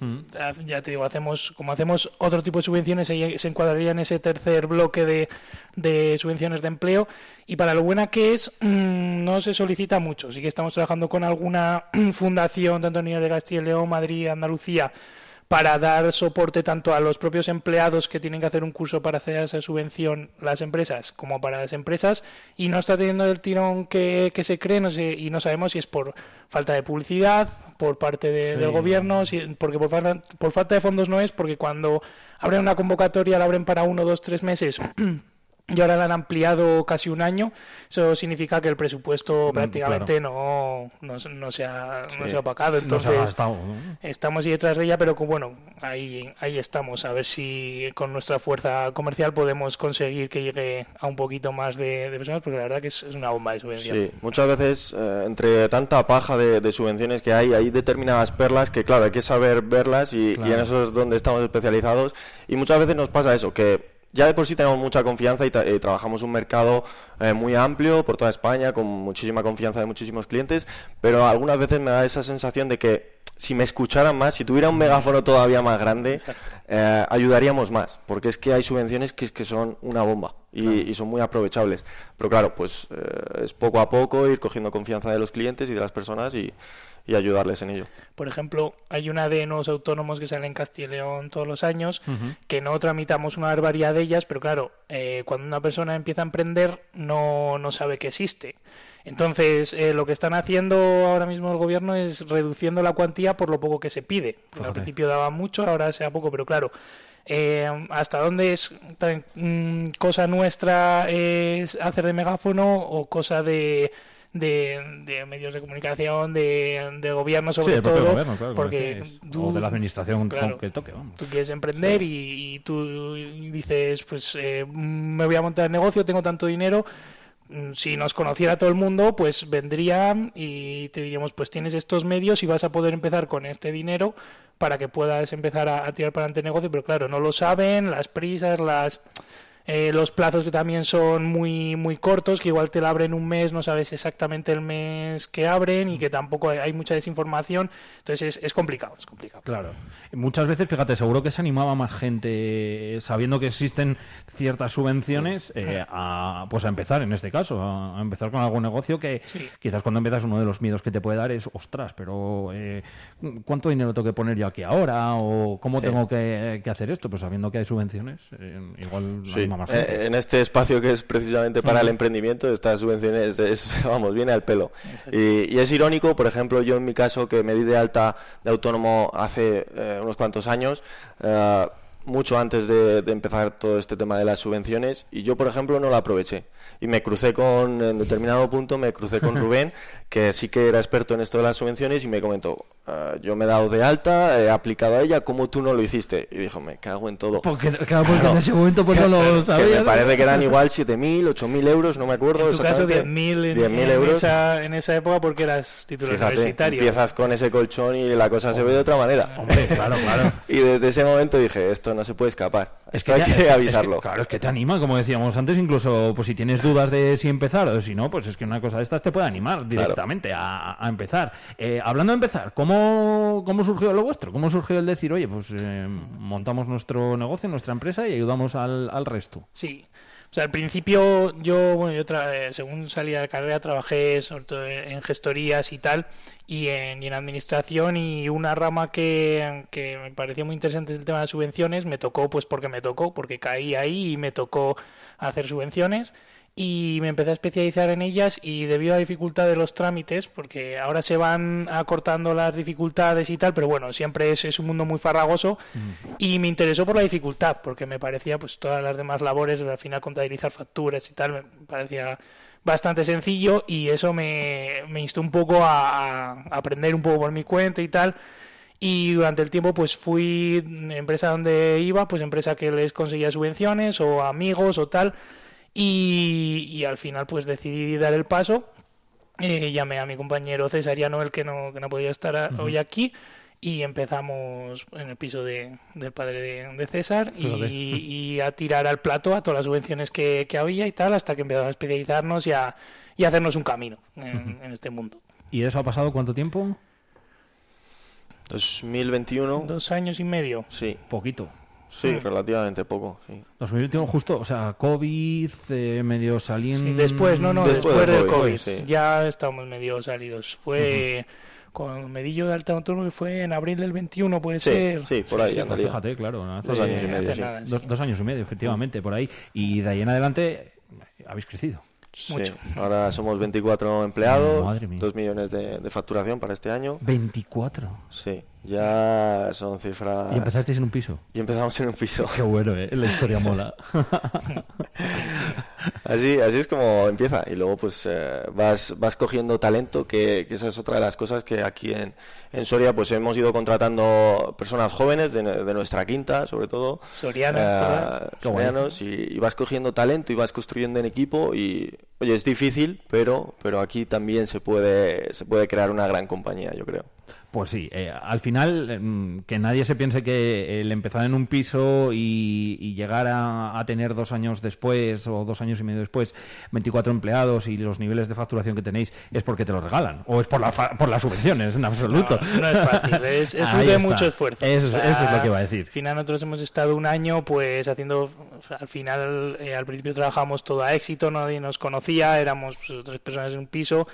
ya te digo, hacemos, como hacemos otro tipo de subvenciones, ahí se encuadraría en ese tercer bloque de, de subvenciones de empleo. Y para lo buena que es, mm, no se solicita mucho. Sí que estamos trabajando con alguna fundación, tanto a nivel de Castilla y León, Madrid, Andalucía, para dar soporte tanto a los propios empleados que tienen que hacer un curso para hacer esa subvención las empresas como para las empresas y no está teniendo el tirón que, que se cree no sé, y no sabemos si es por falta de publicidad por parte de- Sí. del gobierno si- porque por, por falta de fondos no es porque cuando abren una convocatoria la abren para uno dos tres meses y ahora la han ampliado casi un año, eso significa que el presupuesto prácticamente no, no, se- no se ha, no Sí. se ha opacado. No se ha Entonces, gastado, ¿no? estamos ahí detrás de ella, pero bueno, ahí, ahí estamos. A ver si con nuestra fuerza comercial podemos conseguir que llegue a un poquito más de, de personas, porque la verdad que es, es una bomba de subvención. Sí, muchas veces eh, entre tanta paja de, de subvenciones que hay, hay determinadas perlas que, claro, hay que saber verlas y, y Claro. en eso es donde estamos especializados. Y muchas veces nos pasa eso, que ya de por sí tenemos mucha confianza y, tra- y trabajamos un mercado eh, muy amplio por toda España, con muchísima confianza de muchísimos clientes, pero algunas veces me da esa sensación de que si me escucharan más, si tuviera un megáfono todavía más grande, eh, ayudaríamos más, porque es que hay subvenciones que, que son una bomba y, y son muy aprovechables. Pero claro, pues eh, es poco a poco ir cogiendo confianza de los clientes y de las personas y, y ayudarles en ello. Por ejemplo, hay una de nuevos autónomos que sale en Castilla y León todos los años, que no tramitamos una barbaridad de ellas, pero claro, eh, cuando una persona empieza a emprender no, no sabe que existe. Entonces, eh, lo que están haciendo ahora mismo el gobierno es reduciendo la cuantía por lo poco que se pide. Al principio daba mucho, ahora sea poco, pero claro, eh, hasta dónde es tan- mm, cosa nuestra es hacer de megáfono o cosa de, de, de medios de comunicación, de, de gobierno sobre Sí, todo, gobierno, claro, porque tú- o de la administración claro, que toque, vamos. tú quieres emprender y, y tú dices, pues eh, me voy a montar el negocio, tengo tanto dinero. Mm, Si nos conociera todo el mundo, pues vendrían y te diríamos, pues tienes estos medios y vas a poder empezar con este dinero para que puedas empezar a, a tirar para adelante el negocio. Pero claro, no lo saben, las prisas, las eh, los plazos que también son muy muy cortos, que igual te la abren un mes, no sabes exactamente el mes que abren y que tampoco hay, hay mucha desinformación. Entonces es, es complicado, es complicado. Claro. Muchas veces, fíjate, seguro que se animaba más gente sabiendo que existen ciertas subvenciones eh, a, pues a empezar, en este caso, a, empezar con algún negocio que Sí. quizás cuando empiezas uno de los miedos que te puede dar es, ostras, pero eh, ¿cuánto dinero tengo que poner yo aquí ahora? ¿O cómo Sí. tengo que, que hacer esto? Pues sabiendo que hay subvenciones, eh, igual Sí, anima más gente. eh, en este espacio que es precisamente para el emprendimiento, estas subvenciones es, vamos, viene al pelo. Y, y es irónico, por ejemplo, yo en mi caso, que me di de alta de autónomo hace eh, unos cuantos años, eh, mucho antes de, de empezar todo este tema de las subvenciones, y yo, por ejemplo, no la aproveché. Y me crucé con, en determinado punto, me crucé con Rubén, que sí que era experto en esto de las subvenciones y me comentó, "Ah, yo me he dado de alta, he aplicado a ella, ¿cómo tú no lo hiciste? Y dijo, me cago en todo. Porque, claro, porque en ese momento pues no lo Que sabía. me ¿no? parece que eran igual 7.000, 8.000 euros, no me acuerdo. En tu caso, exactamente. 10.000 en, 10.000 en euros. esa, en esa época porque eras titular Fíjate, universitario. empiezas con ese colchón y la cosa se ve de otra manera. Hombre, claro, claro. Y desde ese momento dije, esto no se puede escapar. Es Esto hay ya- que es avisarlo. claro, es que te anima, como decíamos antes, incluso pues si tienes dudas de si empezar o si no, pues es que una cosa de estas te puede animar directamente a, a empezar. Eh, hablando de empezar, ¿cómo, ¿cómo surgió lo vuestro? ¿Cómo surgió el decir, oye, pues eh, montamos nuestro negocio, nuestra empresa y ayudamos al, resto? Sí. O sea, al principio yo, bueno, yo eh, según salí de la carrera trabajé sobre todo en gestorías y tal y en, y en administración y una rama que, que me pareció muy interesante es el tema de subvenciones. Me tocó pues porque me tocó, porque caí ahí y me tocó hacer subvenciones y me empecé a especializar en ellas y debido a la dificultad de los trámites, porque ahora se van acortando las dificultades y tal, pero bueno, siempre es, es un mundo muy farragoso y me interesó por la dificultad, porque me parecía pues todas las demás labores, al final contabilizar facturas y tal, me parecía bastante sencillo y eso me, me instó un poco a, a aprender un poco por mi cuenta y tal. Y durante el tiempo pues fui empresa donde iba, pues empresa que les conseguía subvenciones o amigos o tal. Y, y al final pues decidí dar el paso. Eh, llamé a mi compañero Cesariano, el que no, que no podía estar hoy aquí. Y empezamos en el piso de, del padre de, de César y a tirar al plato a todas las subvenciones que, que había y tal, hasta que empezamos a especializarnos y a, y a hacernos un camino en, en este mundo. ¿Y eso ha pasado cuánto tiempo? 2021. Dos años y medio. Sí. Poquito. Sí, Mm. relativamente poco. Sí. 2021 justo, o sea, COVID, eh, medio saliendo... Sí, después, no, no, después, Después del del COVID, COVID. sí. Ya estamos medio salidos. Fue con Medillo de Alta Nocturno que fue en abril del 21, puede Sí, ser. sí, por ahí pues fíjate, claro. hace- Dos años y medio, hace sí. nada, Dos, dos años y medio, efectivamente, por ahí. Y de ahí en adelante eh, habéis crecido. Sí, ahora somos 24 empleados, Madre mía. 2 millones de, de facturación para este año. 24. Sí, ya son cifras... Y empezasteis en un piso. Y empezamos en un piso. Qué bueno, ¿eh? La historia mola. Así, así es como empieza. Y luego pues eh, vas, vas cogiendo talento, que, que esa es otra de las cosas que aquí en, en Soria pues hemos ido contratando personas jóvenes de, de nuestra quinta, sobre todo. Sorianas eh, todas. Qué guay. sorianos, y, y vas cogiendo talento y vas construyendo en equipo y oye es difícil pero pero aquí también se puede se puede crear una gran compañía yo creo Pues sí, eh, al final mm, que nadie se piense que el empezar en un piso y, y llegar a, a tener dos años después o dos años y medio después 24 empleados y los niveles de facturación que tenéis es porque te lo regalan o es por, la fa- por las subvenciones en absoluto. No, no es fácil, es, es de mucho esfuerzo. Eso, O sea, eso es lo que iba a decir. Al final nosotros hemos estado un año pues haciendo, al final eh, al principio trabajamos todo a éxito, nadie nos conocía, éramos pues, tres personas en un piso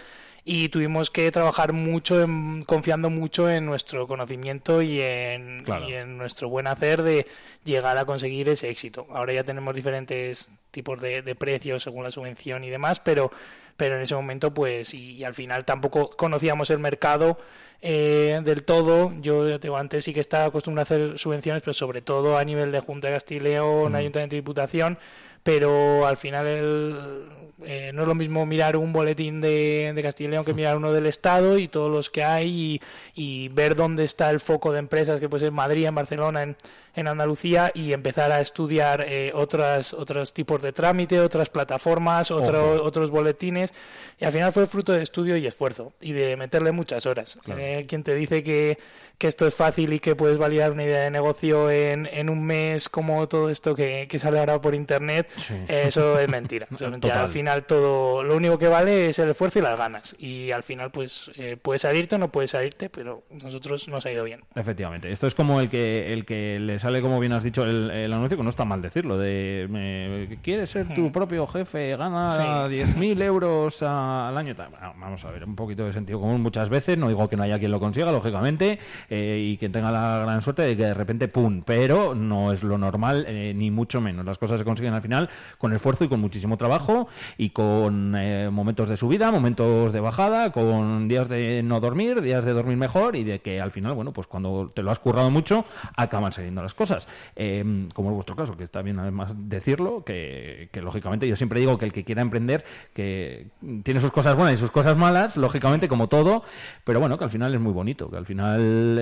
y tuvimos que trabajar mucho, en- confiando mucho en nuestro conocimiento y en, Claro. y en nuestro buen hacer de llegar a conseguir ese éxito. Ahora ya tenemos diferentes tipos de, de precios según la subvención y demás, pero pero en ese momento pues y, y al final tampoco conocíamos el mercado eh, del todo yo digo, antes sí que estaba acostumbrado a hacer subvenciones pero sobre todo a nivel de Junta de Castilla y León Mm. Ayuntamiento y Diputación pero al final el- eh, no es lo mismo mirar un boletín de, de Castilla y León que mirar uno del Estado y todos los que hay y, y ver dónde está el foco de empresas que puede ser en Madrid, en Barcelona, en, en Andalucía y empezar a estudiar eh, otras, otros tipos de trámite, otras plataformas, otro- otros boletines y al final fue fruto de estudio y esfuerzo y de meterle muchas horas. Claro. Eh, quien te dice que, que esto es fácil y que puedes validar una idea de negocio en, en un mes como todo esto que, que sale ahora por internet, Sí. eh, eso es mentira. Eso es mentira. Total. Al final todo, lo único que vale es el esfuerzo y las ganas. Y al final pues eh, puede salirte o no puede salirte, pero nosotros nos ha ido bien. Efectivamente, esto es como el que el que le sale, como bien has dicho, el, el anuncio, que no está mal decirlo, de eh, quieres ser tu propio jefe, gana Sí. 10.000 euros al año. Bueno, Vamos a ver, un poquito de sentido común muchas veces, no digo que no haya quien lo consiga, lógicamente, eh, y quien tenga la gran suerte de que de repente, ¡pum! Pero no es lo normal, eh, ni mucho menos. Las cosas se consiguen al final con esfuerzo y con muchísimo trabajo y con eh, momentos de subida, momentos de bajada, con días de no dormir, días de dormir mejor y de que al final, bueno, pues cuando te lo has currado mucho, acaban saliendo las cosas. Eh, como es vuestro caso, que está bien además decirlo, que, que lógicamente yo siempre digo que el que quiera emprender, que tiene sus cosas buenas y sus cosas malas, lógicamente como todo, pero bueno, que al final es muy bonito, que al final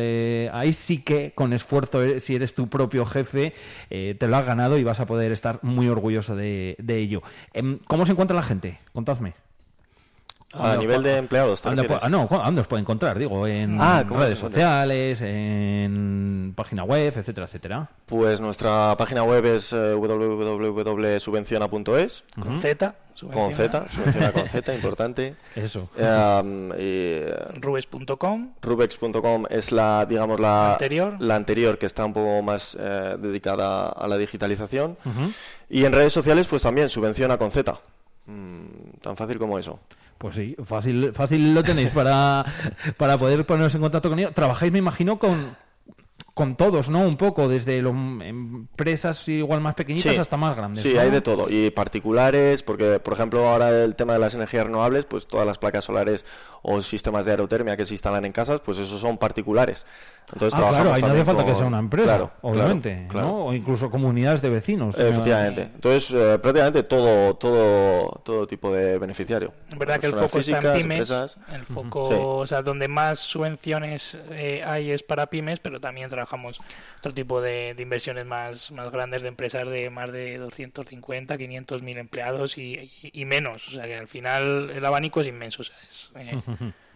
ahí sí que con esfuerzo, eh, si eres tu propio jefe, eh, te lo has ganado y vas a poder estar muy orgulloso de, de ello. Em, ¿Cómo se encuentra la gente? Contadme. A nivel de empleados, ¿te ah, no, ¿a ¿dónde os puede encontrar? Digo, en Ah, ¿cómo redes sociales, en página web, etcétera, etcétera. Pues nuestra página web es eh, www.subvenciona.es. Con Z, Con. Z, subvenciona con Z, importante. Eso. Um, y, Rubes.com. Rubex.com es la, digamos, la Anterior. la anterior que está un poco más eh, dedicada a la digitalización. Ujú. Y en redes sociales, pues también subvenciona con Z. Mm, tan fácil como eso. Pues sí, fácil, fácil lo tenéis para, para poder poneros en contacto con ellos. Trabajáis, me imagino, con, con todos, ¿no? Un poco, desde lo- empresas igual más pequeñitas hasta más grandes. Sí, ¿no? hay de todo. Y particulares, porque, por ejemplo, ahora el tema de las energías renovables, pues todas las placas solares o sistemas de aerotermia que se instalan en casas, pues esos son particulares. Entonces Ah, trabajamos claro, ahí no hace falta que sea una empresa, Claro, obviamente, claro, claro. ¿no? O incluso comunidades de vecinos. Efectivamente. Entonces, eh, prácticamente todo, todo, todo tipo de beneficiario. Es verdad que el foco está en pymes, empresas. el foco, Sí. o sea, donde más subvenciones eh, hay es para pymes, pero también trabajamos otro tipo de, inversiones más, más grandes de empresas de más de 250, 500 mil empleados y, y- menos. O sea, que al final el abanico es inmenso. eh,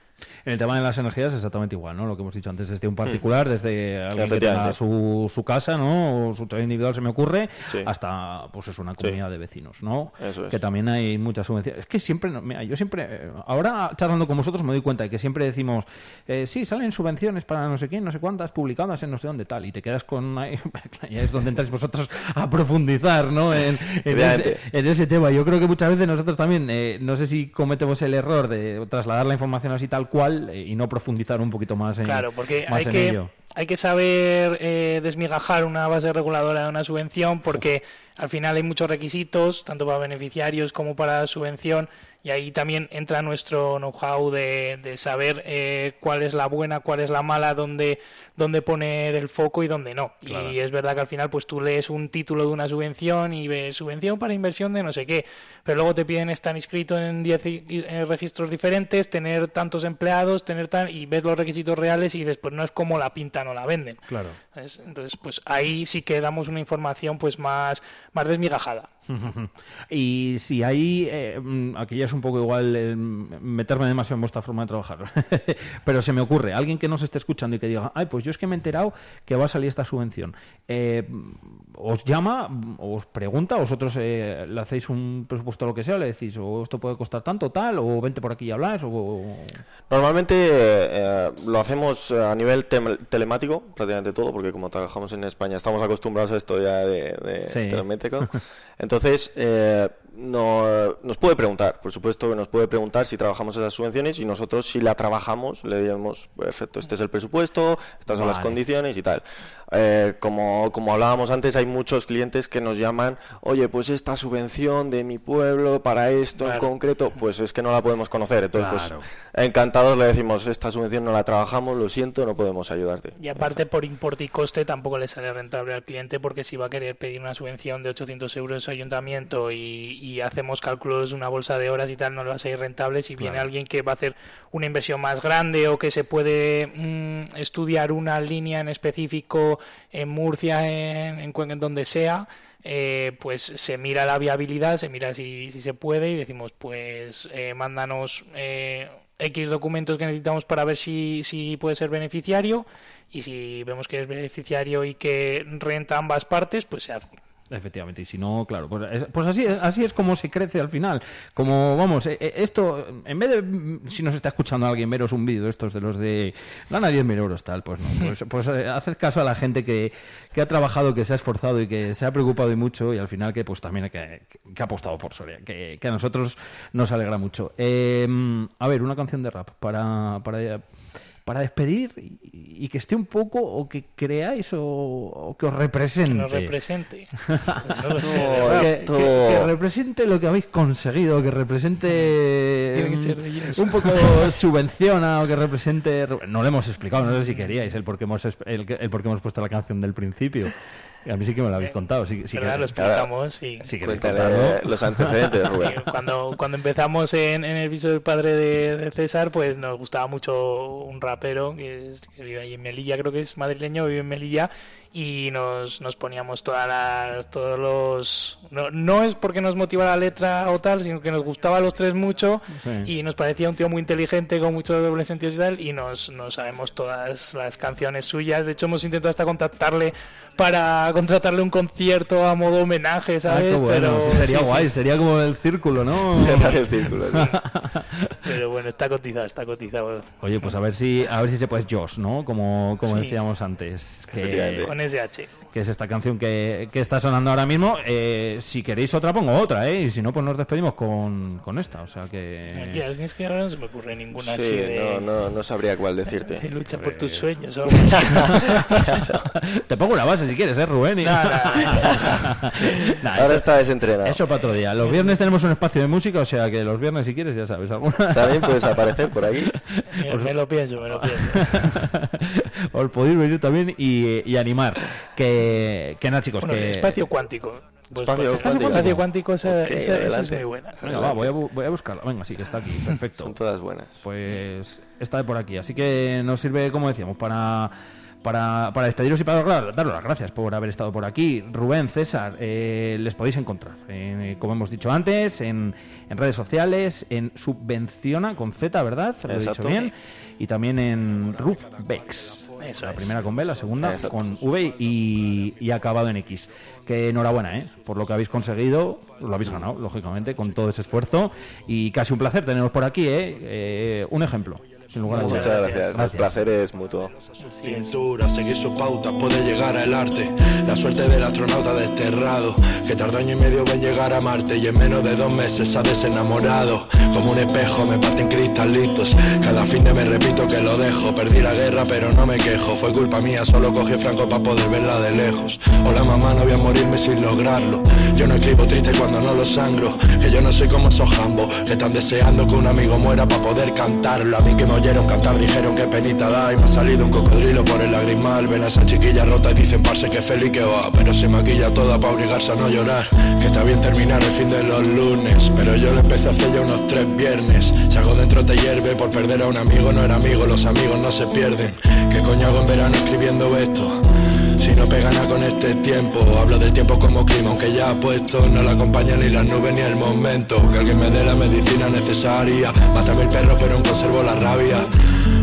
En el tema de las energías es exactamente igual, ¿no? Lo que hemos dicho antes, desde un particular, desde alguien que tenga su, su casa, ¿no? O su trabajo individual, se me ocurre, Sí. hasta, pues es una comunidad de vecinos, ¿no? Eso es. Que también hay muchas subvenciones. Es que siempre, no- mira, yo siempre, ahora charlando con vosotros me doy cuenta de que siempre decimos, eh, sí, salen subvenciones para no sé quién, no sé cuántas, publicadas en no sé dónde tal, y te quedas con, ahí, es donde entráis vosotros a profundizar, ¿no? En, en ese, Efectivamente. en ese tema. Yo creo que muchas veces nosotros también, eh, no sé si cometemos el error de trasladar la información así tal cual eh, y no profundizar un poquito más en, Claro, porque más hay en que, ello. hay que saber eh, desmigajar una base reguladora de una subvención porque al final hay muchos requisitos, tanto para beneficiarios como para la subvención, y ahí también entra nuestro know-how de, de saber eh, cuál es la buena, cuál es la mala, dónde, dónde poner el foco y dónde no. Claro. Y es verdad que al final pues tú lees un título de una subvención y ves subvención para inversión de no sé qué, pero luego te piden estar inscrito en 10 i- i- eh, registros diferentes, tener tantos empleados, tener tan y ves los requisitos reales y después no es como la pintan o la venden. Claro. Entonces, pues ahí sí que damos una información pues más, más desmigajada. Y si hay, eh, aquí ya es un poco igual eh, meterme demasiado en vuestra forma de trabajar, pero se me ocurre, alguien que nos esté escuchando y que diga, ay, pues yo es que me he enterado que va a salir esta subvención, Eh, os llama, os pregunta, vosotros eh, le hacéis un presupuesto o lo que sea, le decís, o esto puede costar tanto, tal, o vente por aquí y habláis, o... Normalmente eh, lo hacemos eh, a nivel tem- telemático, prácticamente todo, porque como trabajamos en España estamos acostumbrados a esto ya de, de Sí. Entonces, eh, no, nos puede preguntar, por supuesto que nos puede preguntar si trabajamos esas subvenciones y nosotros si la trabajamos le diremos, perfecto, este es el presupuesto, estas son las condiciones y tal. Eh, como, como hablábamos antes, hay muchos clientes que nos llaman, oye, pues esta subvención de mi pueblo para esto en concreto, pues es que no la podemos conocer. Entonces, Claro. pues encantados le decimos, esta subvención no la trabajamos, lo siento, no podemos ayudarte. Y aparte por importe y coste tampoco le sale rentable al cliente porque si va a querer pedir una subvención de 800 euros a ayuntamiento y, y hacemos cálculos, una bolsa de horas y tal, no le va a salir rentable. Si viene alguien que va a hacer una inversión más grande o que se puede mm, estudiar una línea en específico en Murcia, en, en en donde sea, eh, pues se mira la viabilidad, se mira si, si se puede y decimos, pues eh, mándanos eh, X documentos que necesitamos para ver si, si puede ser beneficiario y si vemos que es beneficiario y que renta ambas partes, pues se hace. Efectivamente, y si no, claro, pues, es- pues así, es- así es como se crece al final. Como, vamos, eh, eh, esto, en vez de, mm, si nos está escuchando alguien, veros un vídeo de estos de los de gana 10.000 euros, tal, pues no, pues, pues eh, haced caso a la gente que, que ha trabajado, que se ha esforzado y que se ha preocupado y mucho y al final que pues también que, que ha apostado por Soria, que, que a nosotros nos alegra mucho. Eh, a ver, una canción de rap para, para, para despedir y, y que esté un poco o que creáis o, o que os represente. Que nos represente. Sé, Que- verdad. que, represente lo que habéis conseguido, que represente Tiene que ser de ellos. un poco subvenciona o que represente. No lo hemos explicado, no sé si queríais el por qué hemos, es- el, el por qué hemos puesto la canción del principio. A mí sí que me lo habéis contado. Si, si ¿Verdad? Lo queréis- explicamos, sí. Cuéntale contarlo. los antecedentes, Rubén. Sí, cuando, cuando empezamos en, en el piso del padre de, de César, pues nos gustaba mucho un rapero que, es- que vive ahí en Melilla, creo que es madrileño, vive en Melilla, y nos, nos poníamos todas las, todos los... No, no es porque nos motiva la letra o tal, sino que nos gustaba a los tres mucho Sí. y nos parecía un tío muy inteligente con muchos dobles sentidos y tal, y nos, nos sabemos todas las canciones suyas. De hecho, hemos intentado hasta contactarle para contratarle un concierto a modo homenaje, Ah, ¿sabes? qué bueno, Pero sí, sería sí, sí. guay, sería como el círculo, ¿no? Cerrar el círculo, sí. Pero bueno, está cotizado, está cotizado. Oye, pues a ver si a ver si se puede Josh, ¿no? Como, como Sí. decíamos antes. Que. Con SH. que es esta canción que, que está sonando ahora mismo. Eh, si queréis otra, pongo otra, ¿eh? Y si no, pues nos despedimos con, con esta. O sea que. Tía, es que ahora no se me ocurre ninguna así Sí, de, no, no, no sabría cuál decirte. de lucha por tus sueños. o algo así. Te pongo una base si quieres, ¿eh, Rubén? Y- No, no, Nah, Ahora eso- está desentrenado. Eso para otro día. Los viernes tenemos un espacio de música, o sea que los viernes, si quieres, ya sabes, alguna. También puedes aparecer por aquí. Me, me lo pienso, me lo pienso. Os podéis venir también y, y animar. Que, que nada, chicos, Bueno, que. espacio cuántico. Pues, Espacio pues, cuántico. espacio cuántico, esa, esa- esa es muy buena. Venga, va, voy a, voy a buscarla. Venga, sí, que está aquí. Perfecto. Son todas buenas. Pues está de por aquí. Así que nos sirve, como decíamos, para, para, para despediros y para dar- daros las gracias por haber estado por aquí. Rubén, César, eh, les podéis encontrar, eh, como hemos dicho antes, en, en redes sociales, en Subvenciona con Z, ¿verdad? Lo he dicho bien. Y también en Rubbex. Eso La es. primera con B, la segunda Exacto. con V y, y acabado en X. Que enhorabuena, ¿eh? Por lo que habéis conseguido, lo habéis ganado, lógicamente, con todo ese esfuerzo. Y casi un placer teneros por aquí, ¿eh? Eh, un ejemplo, sin lugar a Muchas dudas. gracias. El placer es mutuo. Cintura, seguir su pauta puede llegar al arte. La suerte del astronauta desterrado, que tardó año y medio en llegar a Marte y en menos de dos meses ha desenamorado. Como un espejo me parten cristalitos. Cada fin de me repito que lo dejo. Perdí la guerra, pero no me quejo. Fue culpa mía, solo cogí franco para poder verla de lejos. Hola mamá, no voy a morirme sin lograrlo. Yo no escribo triste cuando no lo sangro. Que yo no soy como esos jambos que están deseando que un amigo muera para poder cantarlo. A mí que me oyeron cantar dijeron que penita da y me ha salido un cocodrilo por el lagrimal. Ven a esa chiquilla rota y dicen parce que feliz que va. Pero se maquilla toda para obligarse a no llorar. Que está bien terminar el fin de los lunes. Pero yo lo empecé hace ya unos tres viernes. Si algo dentro te hierve por perder a un amigo, no era amigo, los amigos no se pierden. ¿Qué coño hago en verano escribiendo esto? Pega nada con este tiempo, hablo del tiempo como clima, aunque ya ha puesto, no la acompaña ni las nubes ni el momento. Que alguien me dé la medicina necesaria. Mátame el perro, pero aún conservo la rabia.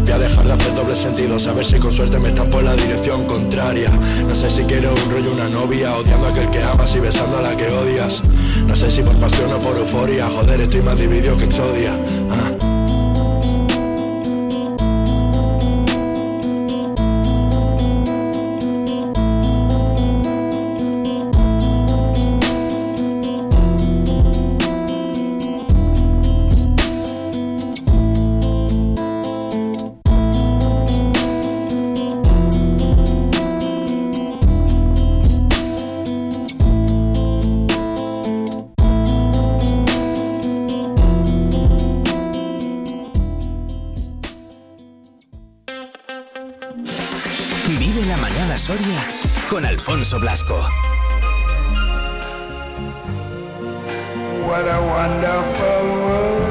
Voy a dejar de hacer doble sentido, a ver si con suerte me estampo en la dirección contraria. No sé si quiero un rollo, una novia, odiando a aquel que amas y besando a la que odias. No sé si por pasión o por euforia, joder, estoy más dividido que exodia. Ah. Alfonso Blasco. What a wonderful world.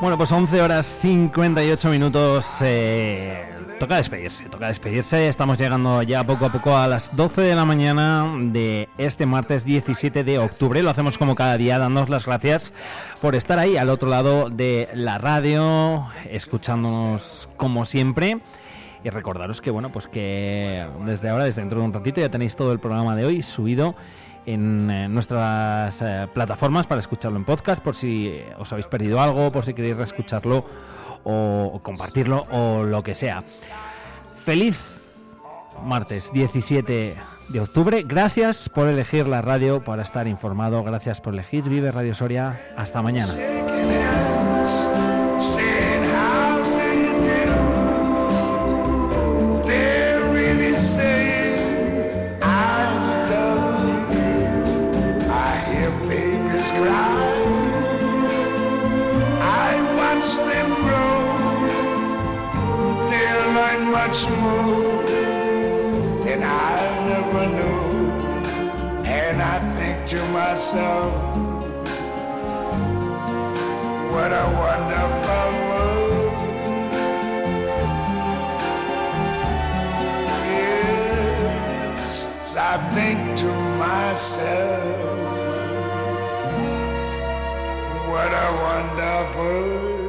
Bueno, pues 11 horas 58 minutos. eh, toca despedirse, toca despedirse. Estamos llegando ya poco a poco a las 12 de la mañana de este martes 17 de octubre. Lo hacemos como cada día, dándonos las gracias por estar ahí al otro lado de la radio, escuchándonos como siempre. Y recordaros que, bueno, pues que desde ahora, desde dentro de un ratito, ya tenéis todo el programa de hoy subido en eh, nuestras eh, plataformas para escucharlo en podcast, por si eh, os habéis perdido algo, por si queréis reescucharlo o, compartirlo o lo que sea. Feliz martes 17 de octubre. Gracias por elegir la radio para estar informado. Gracias por elegir Vive Radio Soria. Hasta mañana. like smoke that I ever knew. And I think to myself, what a wonderful world. Yes, I think to myself, what a wonderful